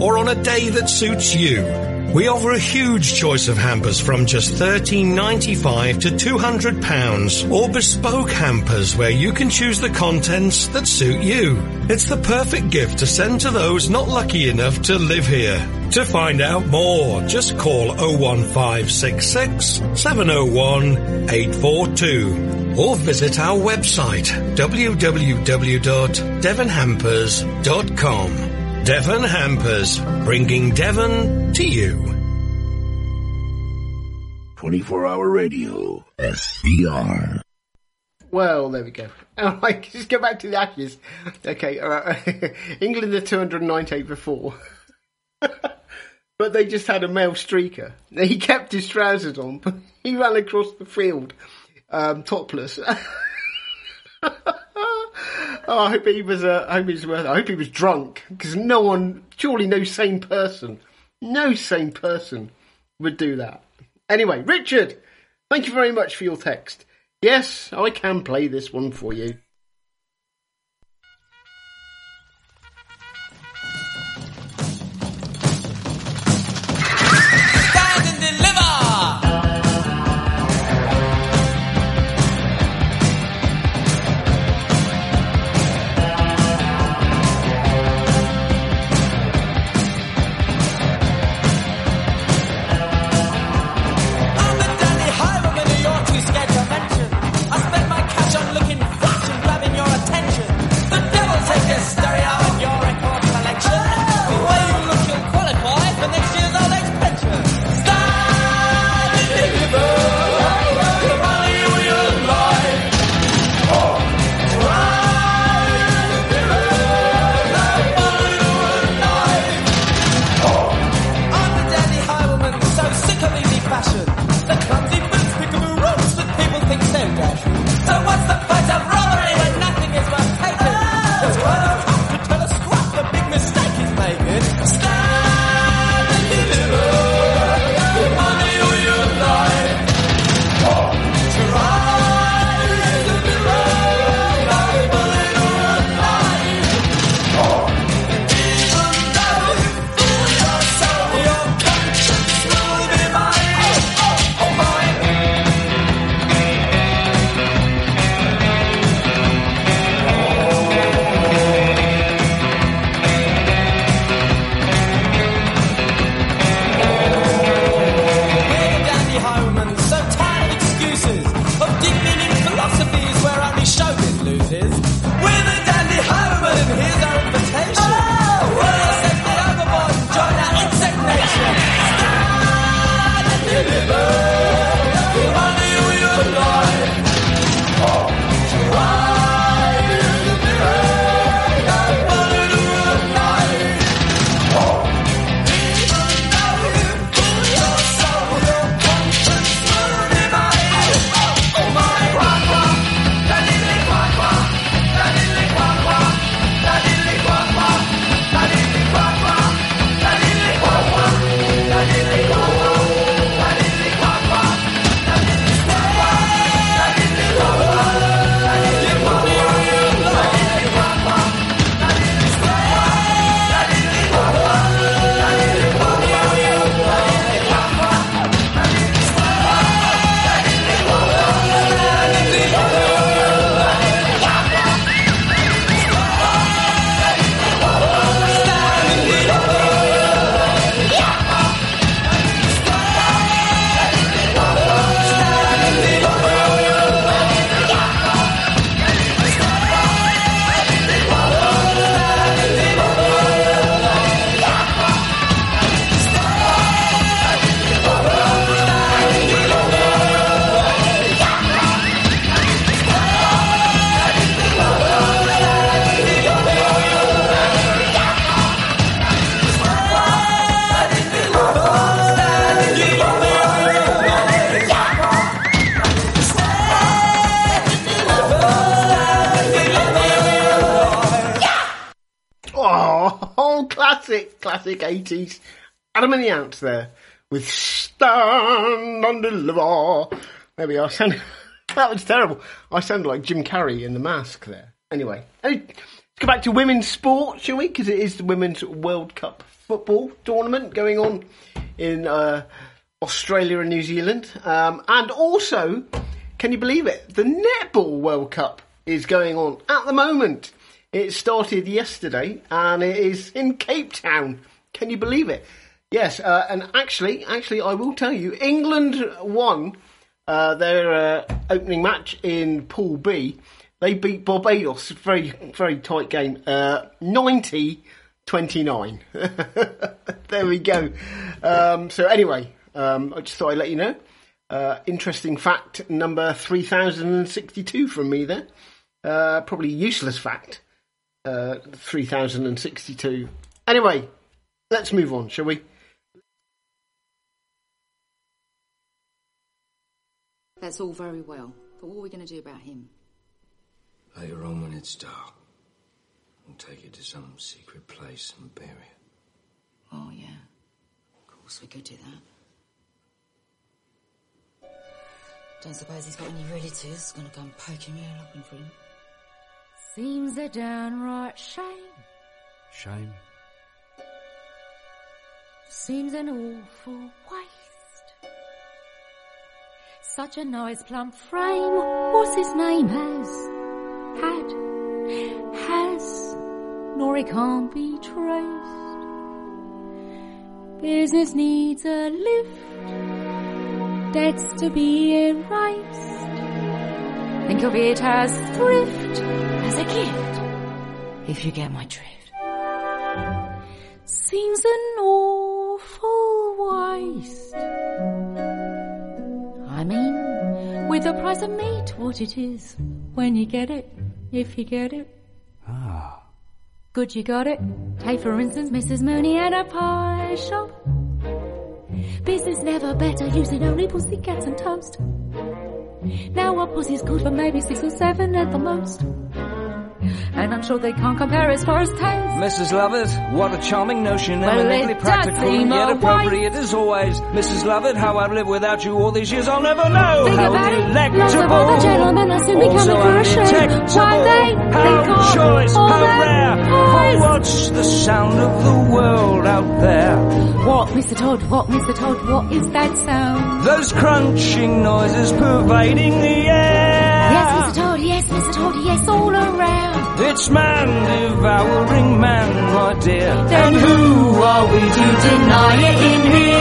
or on a day that suits you. We offer a huge choice of hampers from just $13.95 to £200 or bespoke hampers where you can choose the contents that suit you. It's the perfect gift to send to those not lucky enough to live here. To find out more, just call 01566 701 842 or visit our website www.devonhampers.com. Devon Hampers, bringing Devon to you. 24 hour radio. SCR. Well, there we go. All right, just go back to the Ashes. Okay, uh, England are 298 before. but they just had a male streaker. He kept his trousers on, but he ran across the field um, topless. Oh, I hope he was. Uh, I hope he was. worth. I hope he was drunk because no one, surely no sane person, no sane person would do that. Anyway, Richard, thank you very much for your text. Yes, I can play this one for you. Ants there with Stand and Deliver. There we are. Sound- that was terrible. I sounded like Jim Carrey in The Mask there. Anyway, let's go back to women's sport, shall we? Because it is the Women's World Cup football tournament going on in uh, Australia and New Zealand. Um, and also, can you believe it? The Netball World Cup is going on at the moment. It started yesterday and it is in Cape Town. Can you believe it? Yes, uh, and actually, actually, I will tell you, England won uh, their uh, opening match in Pool B. They beat Barbados. Very, very tight game. Uh, 90 29. there we go. Um, so anyway, um, I just thought I'd let you know. Uh, interesting fact number 3062 from me there. Uh, probably useless fact. Uh, 3062. Anyway, let's move on, shall we? That's all very well, but what are we going to do about him? Later on, when it's dark, we'll take it to some secret place and bury it. Oh, yeah. Of course we could do that. Don't suppose he's got any relatives going to come poking around looking for him. Seems a downright shame. Shame? Seems an awful waste. Such a nice plump frame. What's his name? Has. Had. Has. Nor he can't be traced. Business needs a lift. Debts to be erased. Think of it as thrift. As a gift. If you get my drift. Seems an awful waste. With the price of meat, what it is when you get it, if you get it. Ah. Good, you got it. Take for instance Mrs. Mooney at a pie shop. Business never better, using only pussy cats and toast. Now a pussy's good for maybe six or seven at the most. Mm-hmm. And I'm sure they can't compare as far as taste. Mrs. Lovett, what a charming notion, Well, eminently practical and yet a appropriate as always. Mrs. Lovett, how I've lived without you all these years, I'll never know. Think how about it. Lots of gentlemen are soon also for a shame. undetectable. Why they How of choice, how rare. For what's the sound of the world out there? What, Mr. Todd? What, Mr. Todd? What is that sound? Those crunching noises pervading the air. Yes, Mr. Todd. Yes, Mr. Todd. Yes, all around. It's man devouring man, my dear. Then who are we to deny it in here?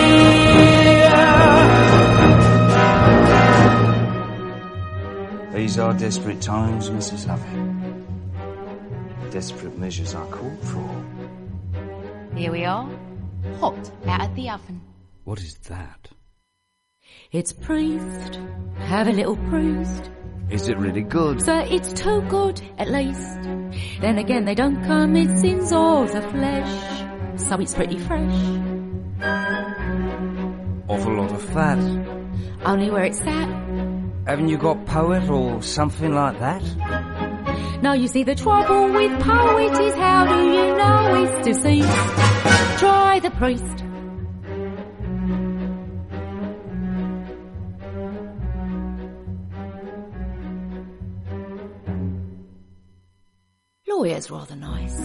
These are desperate times, Mrs. Lovett. Desperate measures are called for. Here we are, hot out of the oven. What is that? It's priest. Have a little bruised. Is it really good? Sir, it's too good, at least. Then again, they don't come in sins of the flesh. So it's pretty fresh. Awful lot of fat. Only where it's at. Haven't you got poet or something like that? Now you see the trouble with poet is how do you know it's deceased? Try the priest. Rather nice.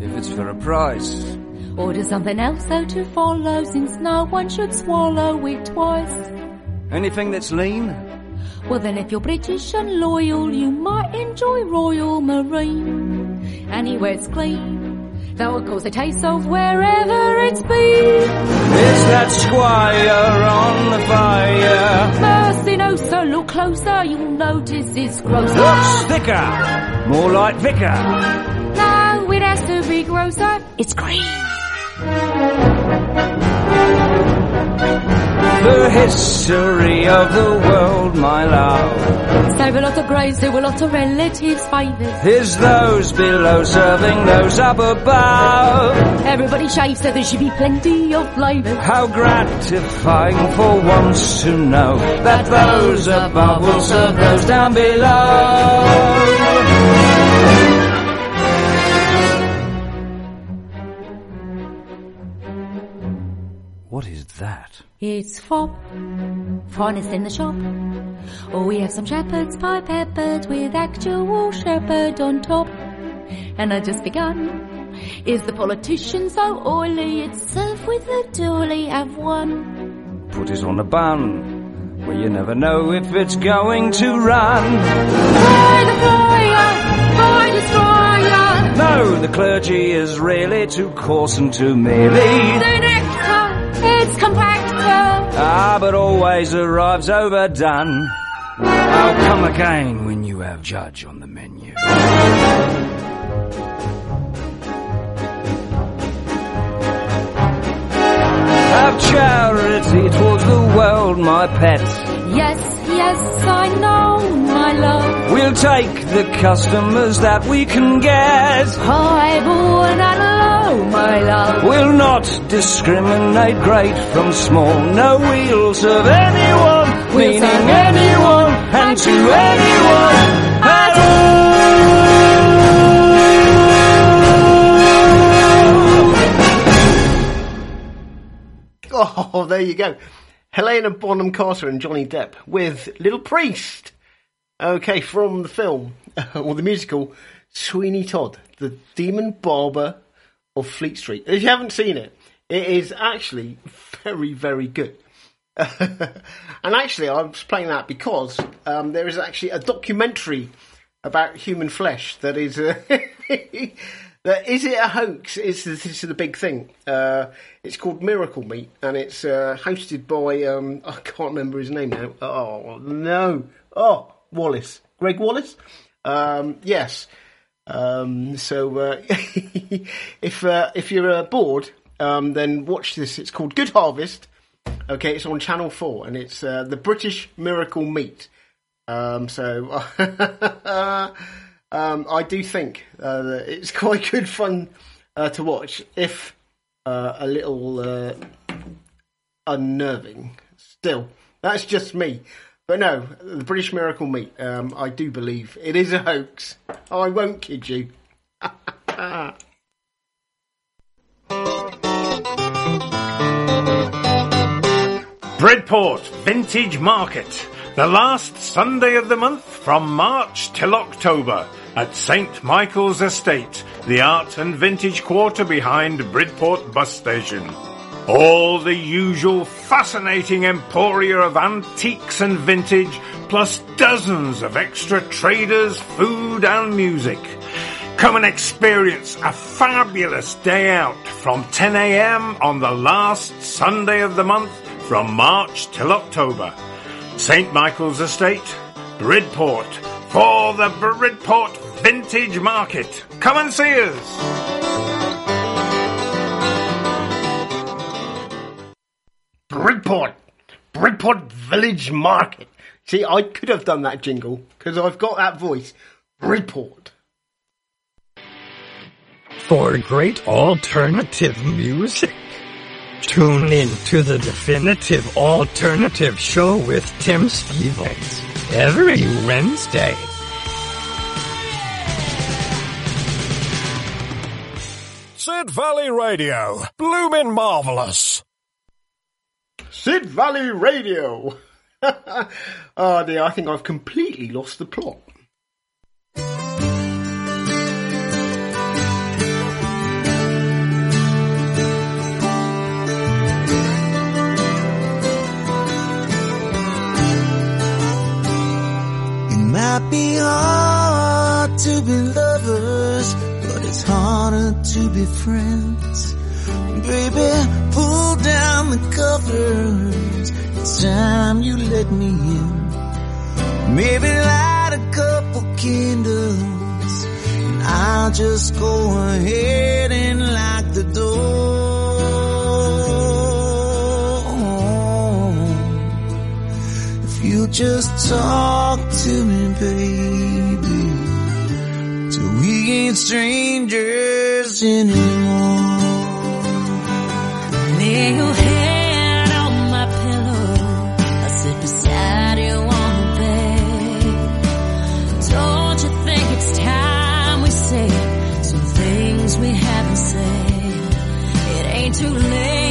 If it's for a price. Order something else though to follow since no one should swallow it twice. Anything that's lean? Well then if you're British and loyal you might enjoy Royal Marine. Anywhere it's clean. Though of course it tastes of wherever it's been. It's that squire on the fire. Mercy no sir, look closer, you'll notice it's grosser. Looks thicker. More like vicar. No, it has to be grosser. It's green. The history of the world, my love. Save a lot of graves, do a lot of relatives' favours. Is those below serving those up above? Everybody shaves so there should be plenty of flavours. How gratifying for once to know that those above will serve those down below. What is that? It's fop, finest in the shop. Or we have some shepherd's pie peppered with actual shepherd on top. And I just begun. Is the politician so oily? It's served with a doily. Have one. Put it on a bun, where you never know if it's going to run. Fry the flyer, fry destroyer. No, the clergy is really too coarse and too merely. It's compactor. Ah, but always arrives overdone. I'll come again when you have judge on the menu. Have charity towards the world, my pets. Yes, yes, I know, my love. We'll take the customers that we can get. High, born and low, my love. We'll not discriminate great from small. No, we'll serve anyone, We'll meaning serve anyone, and to anyone at Oh, there you go. Helena Bonham Carter and Johnny Depp with Little Priest. Okay, from the film, or the musical, Sweeney Todd, the Demon Barber of Fleet Street. If you haven't seen it, it is actually very, very good. and actually, I was playing that because um, there is actually a documentary about human flesh that is. Uh, is it a hoax? Is this is the big thing? Uh, it's called Miracle Meat, and it's uh, hosted by um, I can't remember his name now. Oh no! Oh Wallace, Gregg Wallace. Um, yes. Um, so uh, if uh, if you're uh, bored, um, then watch this. It's called Good Harvest. Okay, it's on Channel Four, and it's uh, the British Miracle Meat. Um, so um, I do think uh, that it's quite good fun uh, to watch, if uh, a little uh, unnerving. Still, that's just me. But no, the British Miracle Meat. Um, I do believe it is a hoax. I won't kid you. Bridport Vintage Market. The last Sunday of the month from March till October at St. Michael's Estate, the art and vintage quarter behind Bridport Bus Station. All the usual fascinating emporia of antiques and vintage, plus dozens of extra traders, food and music. Come and experience a fabulous day out from 10am on the last Sunday of the month from March till October. St. Michael's Estate, Bridport, for the Bridport Vintage Market. Come and see us. Bridport, Bridport Village Market. See, I could have done that jingle because I've got that voice. Bridport. For great alternative music, tune in to the Definitive Alternative Show with Tim Stevens every Wednesday. Sid Valley Radio. Bloomin' marvellous. Sid Valley Radio. oh dear, I think I've completely lost the plot. It might be hard to be lovers, but it's harder to be friends. Baby, pull down the covers. It's time you let me in. Maybe light a couple candles, and I'll just go ahead and lock the door. If you just talk to me, baby, ain't strangers anymore. Lay your head on my pillow. I sit beside you on the bed. Don't you think it's time we said some things we haven't said? It ain't too late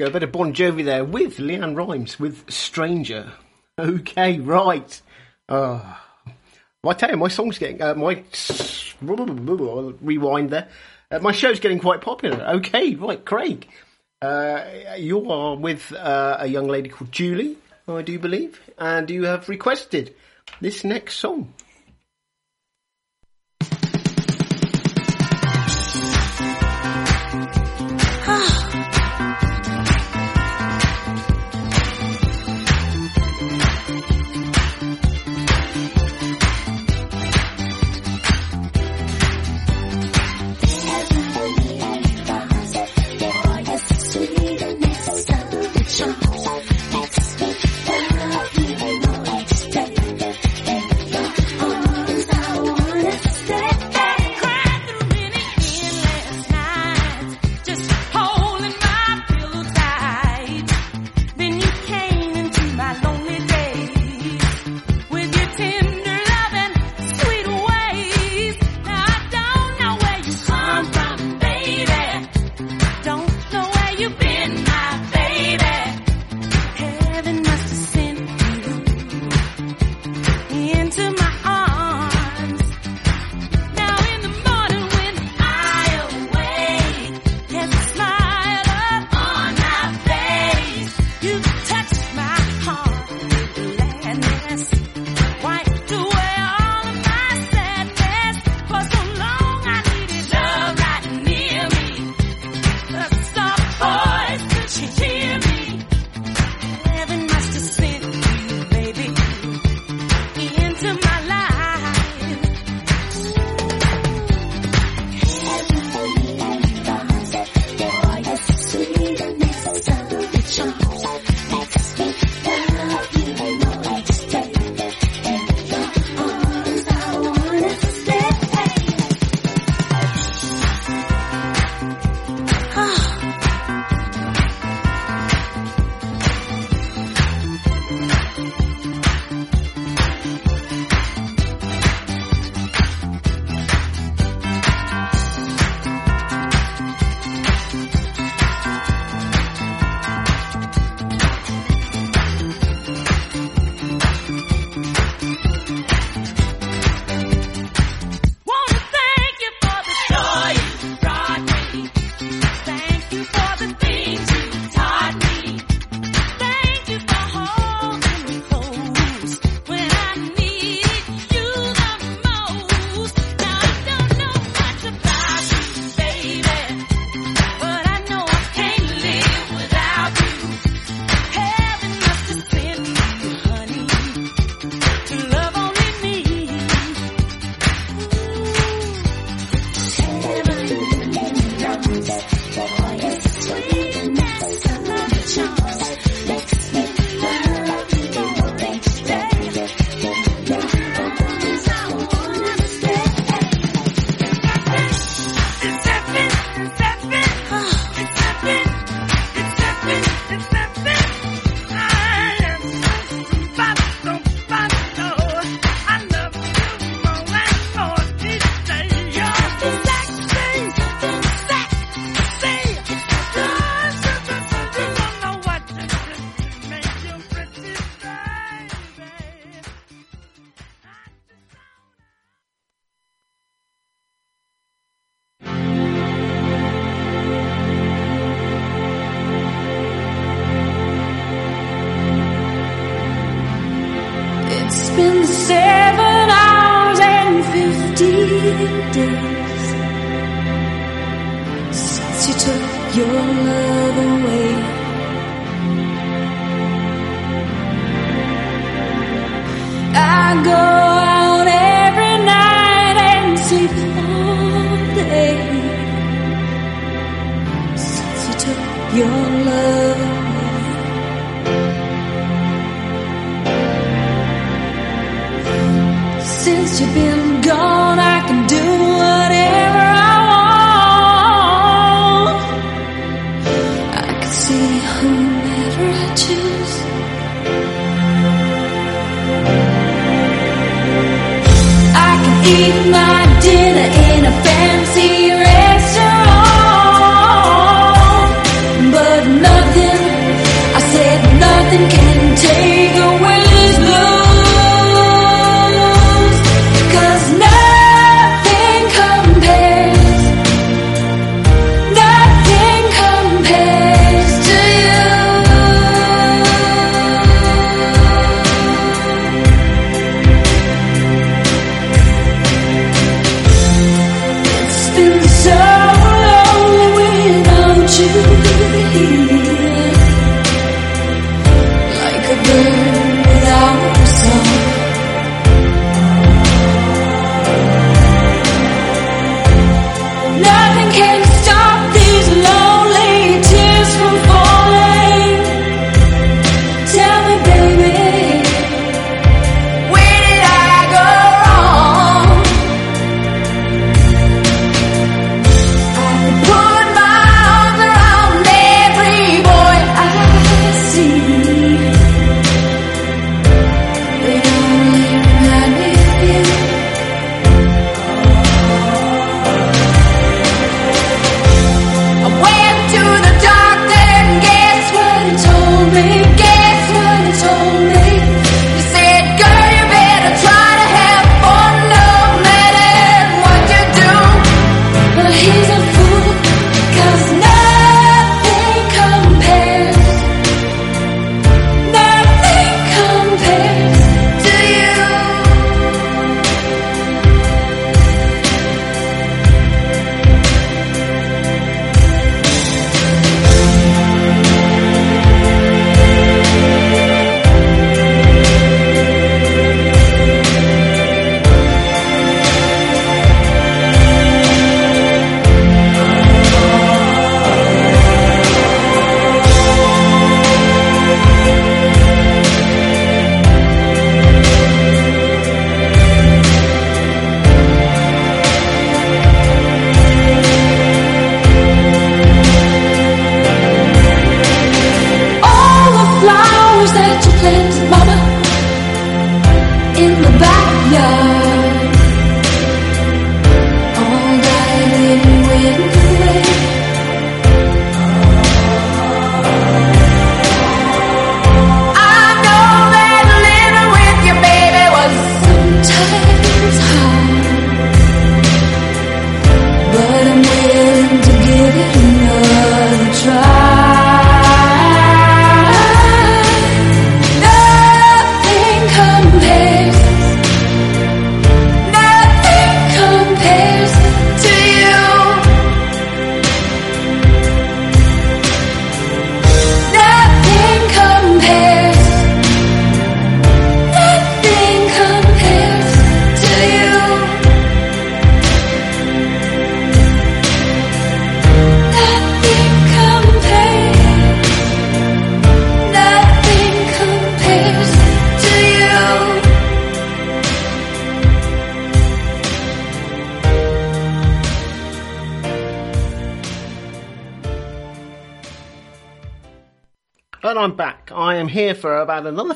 go. A bit of Bon Jovi there with LeAnn Rimes with Stranger. Okay, right. Oh. Well, I tell you, my song's getting, uh, my, rewind there. Uh, my show's getting quite popular. Okay, right, Craig. Uh, you are with uh, a young lady called Julie, I do believe, and you have requested this next song.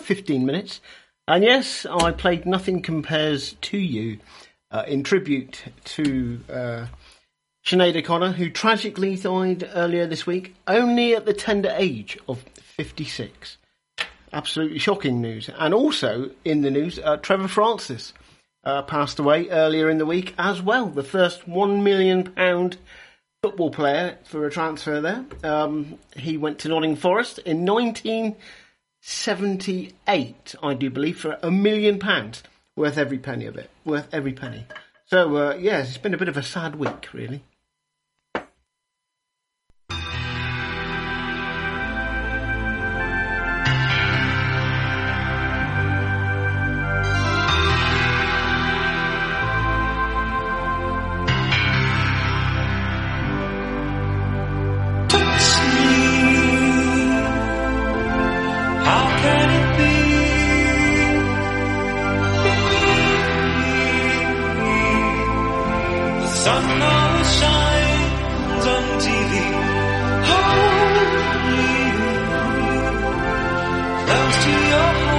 15 minutes. And yes, I played Nothing Compares to You uh, in tribute to uh, Sinead O'Connor, who tragically died earlier this week, only at the tender age of 56. Absolutely shocking news. And also in the news, uh, Trevor Francis uh, passed away earlier in the week as well, the first £1 million football player for a transfer there. Um, he went to Nottingham Forest in 19- 78, I do believe, for a million pounds. Worth every penny of it. Worth every penny. So, uh, yes, it's been a bit of a sad week, really. Close to your heart.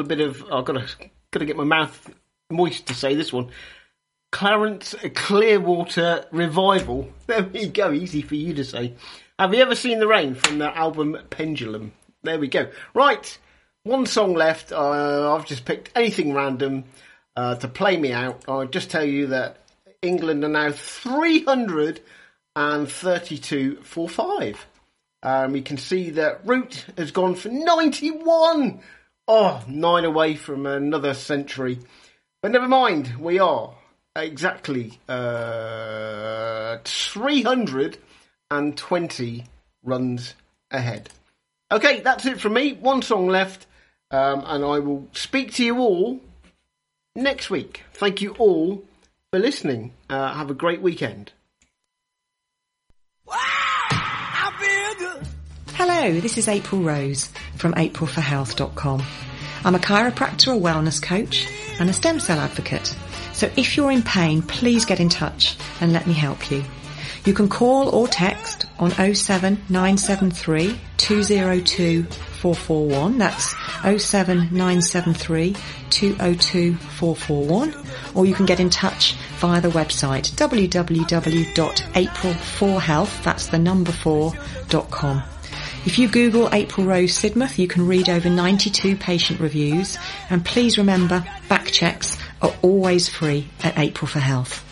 Little bit of I've got to got to get my mouth moist to say this one. Clarence Clearwater Revival. There we go. Easy for you to say. Have you ever seen the rain from the album Pendulum? There we go. Right, one song left. Uh, I've just picked anything random uh, to play me out. I'll just tell you that England are now 332 for five. Um, we can see that Root has gone for 91. Oh, nine away from another century. But never mind, we are exactly uh, 320 runs ahead. Okay, that's it from me. One song left, um, and I will speak to you all next week. Thank you all for listening. Uh, have a great weekend. Hello, this is April Rose from aprilforhealth.com. I'm a chiropractor, a wellness coach, and a stem cell advocate. So if you're in pain, please get in touch and let me help you. You can call or text on 07973 202 441. That's 07973 202 441. Or you can get in touch via the website www.april4health, that's the number 4.com. If you Google April Rose Sidmouth, you can read over 92 patient reviews. And please remember, back checks are always free at April for Health.